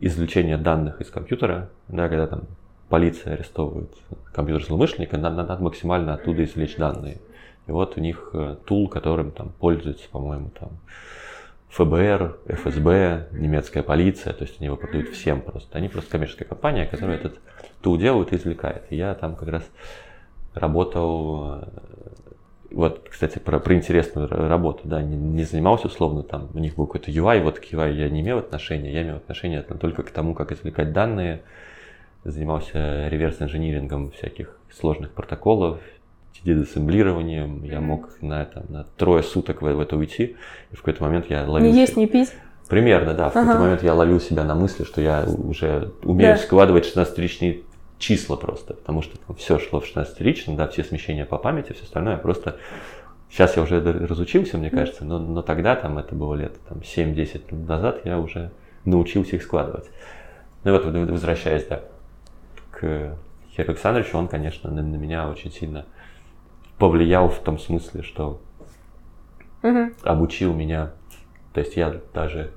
извлечения данных из компьютера, да, когда там полиция арестовывает компьютер злоумышленника, надо, надо максимально оттуда извлечь данные. И вот у них э, тул, которым там пользуется, по-моему, там ФБР, ФСБ, немецкая полиция, то есть они его продают всем просто. Они просто коммерческая компания, которая этот тул делает и извлекает. И я там как раз работал, э, Вот, кстати, про, про интересную работу, да, не, не занимался условно, там у них был какой-то UI, вот к UI я не имел отношения, я имел отношение только к тому, как извлекать данные, занимался реверс-инжинирингом всяких сложных протоколов, дезассемблированием, я мог на, это, на трое суток в, в это уйти, и в какой-то момент я ловил... Не есть, не пить? Примерно, да. В ага. какой-то момент я ловил себя на мысли, что я уже умею да. складывать 16-ричные числа просто, потому что там все шло в 16-рично, да, все смещения по памяти, все остальное просто... Сейчас я уже разучился, мне кажется, но, но тогда, там, это было лет там, 7-10 назад, я уже научился их складывать. Ну и вот, возвращаясь, да, к Херу Александровичу, он, конечно, на, на меня очень сильно повлиял в том смысле, что угу. обучил меня. То есть я даже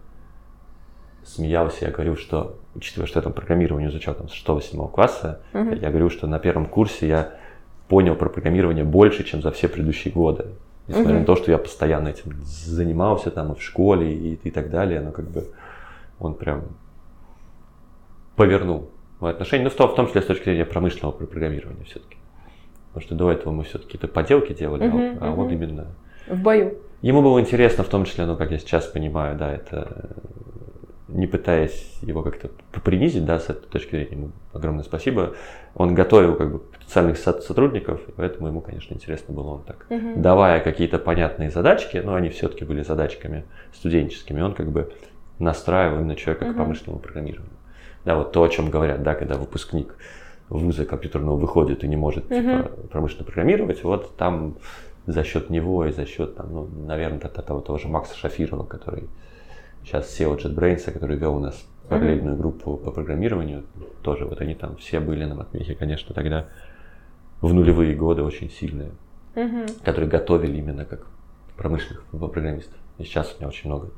смеялся, я говорил, что, учитывая, что я там программирование изучал там, с 6-7 класса, угу. я говорил, что на первом курсе я понял про программирование больше, чем за все предыдущие годы. Несмотря угу. на то, что я постоянно этим занимался там и в школе и, и так далее, но как бы он прям повернул мое отношение, ну в том, в том числе с точки зрения промышленного программирования все-таки. Потому что до этого мы все-таки какие-то поделки делали, uh-huh, а uh-huh. он именно... В бою. Ему было интересно, в том числе, ну, как я сейчас понимаю, да, это не пытаясь его как-то принизить, да, с этой точки зрения, ему огромное спасибо. Он готовил как бы специальных сотрудников, и поэтому ему, конечно, интересно было он так, угу. давая какие-то понятные задачки, но они все-таки были задачками студенческими, он как бы настраивал именно человека угу. к промышленному программированию. Да, вот то, о чем говорят, да, когда выпускник вуза компьютерного выходит и не может угу. типа, промышленно программировать, вот там за счет него и за счет, там, ну, наверное, от того, того же Макса Шафирова, который сейчас SEO JetBrains, который вел у нас параллельную uh группу по программированию, тоже вот они там все были на Матмехе, конечно, тогда в нулевые годы очень сильные, uh которые готовили именно как промышленных программистов. И сейчас у меня очень много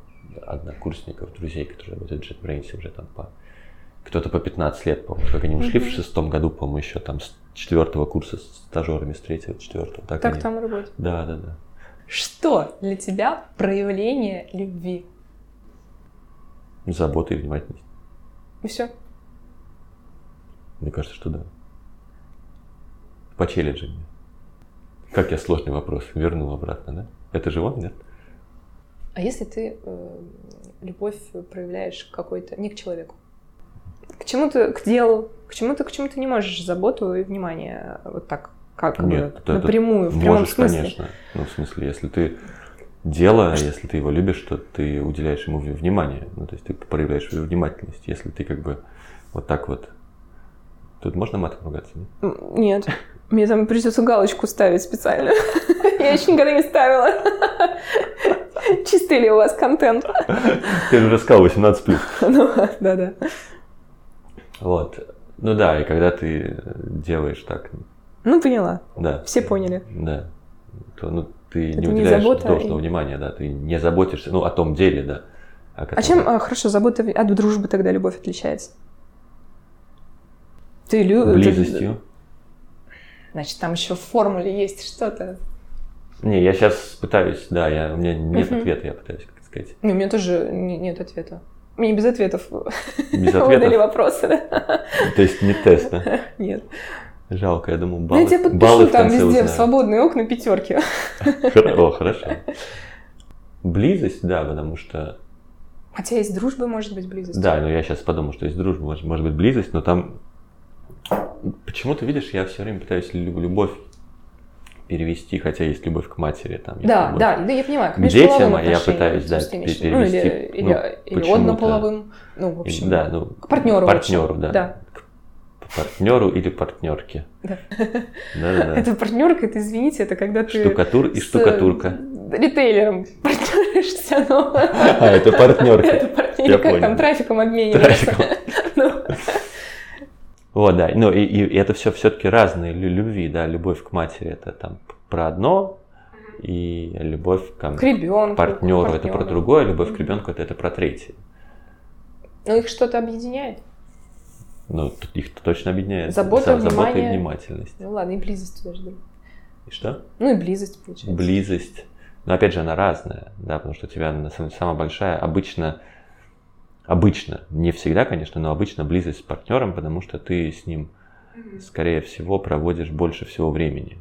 однокурсников, друзей, которые работают в JetBrains уже там по кто-то по 15 лет, по-моему, как они ушли uh-huh. в шестом году, по-моему, еще там с четвертого курса с стажерами, с третьего, четвертого. Так, так они... там работают? Да, да, да. Что для тебя проявление любви? Забота и внимательность. И все? Мне кажется, что да. Почеллинджи мне. Как я сложный вопрос вернул обратно, да? Это же он, нет? А если ты э, любовь проявляешь какой-то не к человеку, к чему-то, к делу, к чему-то, к чему-то не можешь заботу и внимание вот так, как Нет, бы, напрямую, в прямом можешь, смысле. конечно. Ну, в смысле, если ты дело, если ты его любишь, то ты уделяешь ему внимание. Ну, то есть ты проявляешь внимательность. Если ты как бы вот так вот... Тут можно матом ругаться? Нет. нет. Мне там придется галочку ставить специально. <laughs> Я еще никогда не ставила. <laughs> Чистый ли у вас контент? Ты же рассказал 18+. <laughs> Ну, да-да. Вот. Ну да, и когда ты делаешь так... Ну, поняла. Да. Все поняли. Да. То, ну, ты Это не уделяешь не должного и... внимания, да, ты не заботишься, ну, о том деле, да. О котором... А чем, а, хорошо, забота от дружбы тогда любовь отличается? Ты любишь... Близостью. Значит, там еще в формуле есть что-то. Не, я сейчас пытаюсь, да, я, у меня нет ответа, я пытаюсь как сказать. Не, у меня тоже нет ответа. Мне без ответов без ответов? выдали вопросы. Да? То есть не тест, да? Нет. Жалко, я думал, баллы, Я тебе подпишу баллы там везде узнаю. в свободные окна пятерки. О, хорошо. Близость, да, потому что... Хотя есть дружба, может быть, близость. Да, но я сейчас подумал, что есть дружба, может, может быть близость, но там... Почему-то, видишь, я все время пытаюсь любовь перевести, хотя есть любовь к матери. Там, да, любовь да, да, я понимаю. К детям я пытаюсь да, перевести. Ну, или, ну, или, или однополовым, ну, в общем, да, ну, к партнеру. Партнеру, да. да. К партнеру или партнерке. Да. да, да, да. Это партнерка, это, извините, это когда ты... Штукатур и штукатурка. Ритейлером <laughs> партнеришься, но... А, это партнерка. <laughs> Это партнерка, как там трафиком обмениваешься. <laughs> Ну. Вот, да. Ну, и, и это все все-таки разные любви, да. Любовь к матери это там про одно, и любовь к, к ребенку, партнеру, партнеру это про другое, любовь mm-hmm. к ребенку это, это про третье. Ну, их что-то объединяет? Ну, их точно объединяет. Забота, внимание. Забота и внимательность. Ну ладно, и близость даже. И что? Ну и близость, получается. Близость. Но опять же, она разная, да, потому что у тебя на самом деле самая большая обычно обычно, не всегда, конечно, но обычно близость с партнером, потому что ты с ним, скорее всего, проводишь больше всего времени.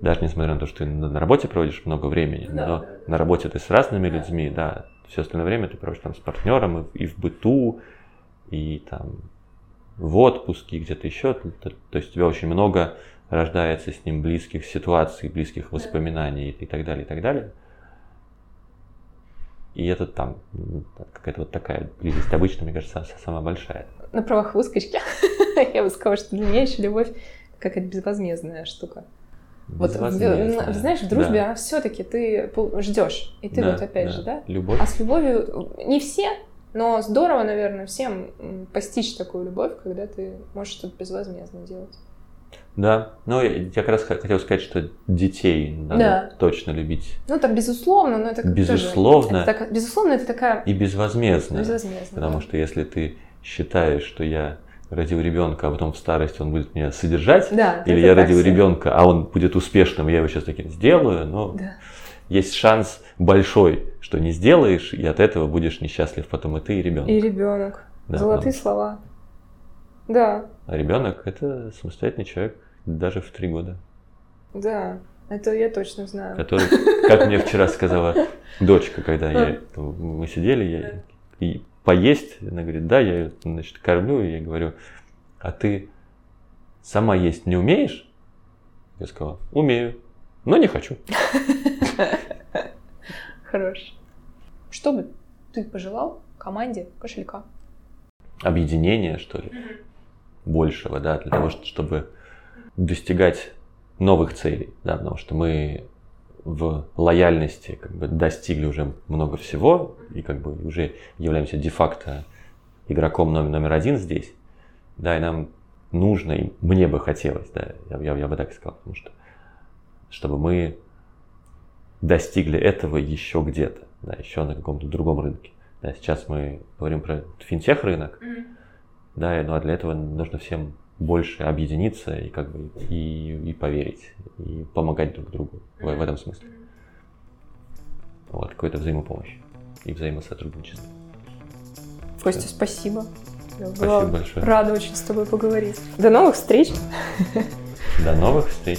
даже несмотря на то, что ты на работе проводишь много времени, да, но да. на работе ты с разными людьми, да, все остальное время ты проводишь там с партнером и, и в быту, и там в отпуске, где-то еще. То, то есть у тебя очень много рождается с ним близких ситуаций, близких воспоминаний и так далее, и так далее. И это там какая-то вот такая близость обычно, мне кажется, самая большая. На правах выскочки <laughs> я бы сказала, что для меня еще любовь какая-то безвозмездная штука. Вот, знаешь, в дружбе да. все-таки ты ждешь, и ты да, вот опять да. же, да? Любовь. А с любовью не все, но здорово, наверное, всем постичь такую любовь, когда ты можешь что-то безвозмездно делать. Да, ну я как раз хотел сказать, что детей надо да. точно любить. Ну так безусловно, но это безусловно. Тоже, это так, безусловно, это такая и безвозмездно. Безвозмездно. Потому да. что если ты считаешь, что я родил ребенка, а потом в старости он будет меня содержать, да, или я родил ребенка, а он будет успешным, я его сейчас таким сделаю, но да. есть шанс большой, что не сделаешь, и от этого будешь несчастлив потом и ты, и ребенок. И ребенок. Да, Золотые но... слова. Да. А ребенок это самостоятельный человек даже в три года. Да, это я точно знаю. Который, как мне вчера сказала дочка, когда я, мы сидели, я и поесть, она говорит, да, я ее, значит, кормлю, и я говорю, а ты сама есть не умеешь? Я сказала, умею, но не хочу. Хорош. Что бы ты пожелал команде кошелька? Объединение, что ли? Большего, да, для того, чтобы достигать новых целей, да, потому что мы в лояльности как бы достигли уже много всего и как бы уже являемся де-факто игроком номер, номер один здесь, да, и нам нужно, и мне бы хотелось, да, я, я, я бы так сказал, потому что чтобы мы достигли этого еще где-то, да, еще на каком-то другом рынке. Да, сейчас мы говорим про финтех рынок, mm-hmm да, ну а для этого нужно всем больше объединиться и как бы и, и поверить, и помогать друг другу в, в этом смысле. Вот, какой-то взаимопомощь и взаимосотрудничество. Костя, Все. спасибо. Я спасибо большое. Рада очень с тобой поговорить. До новых встреч. До новых встреч.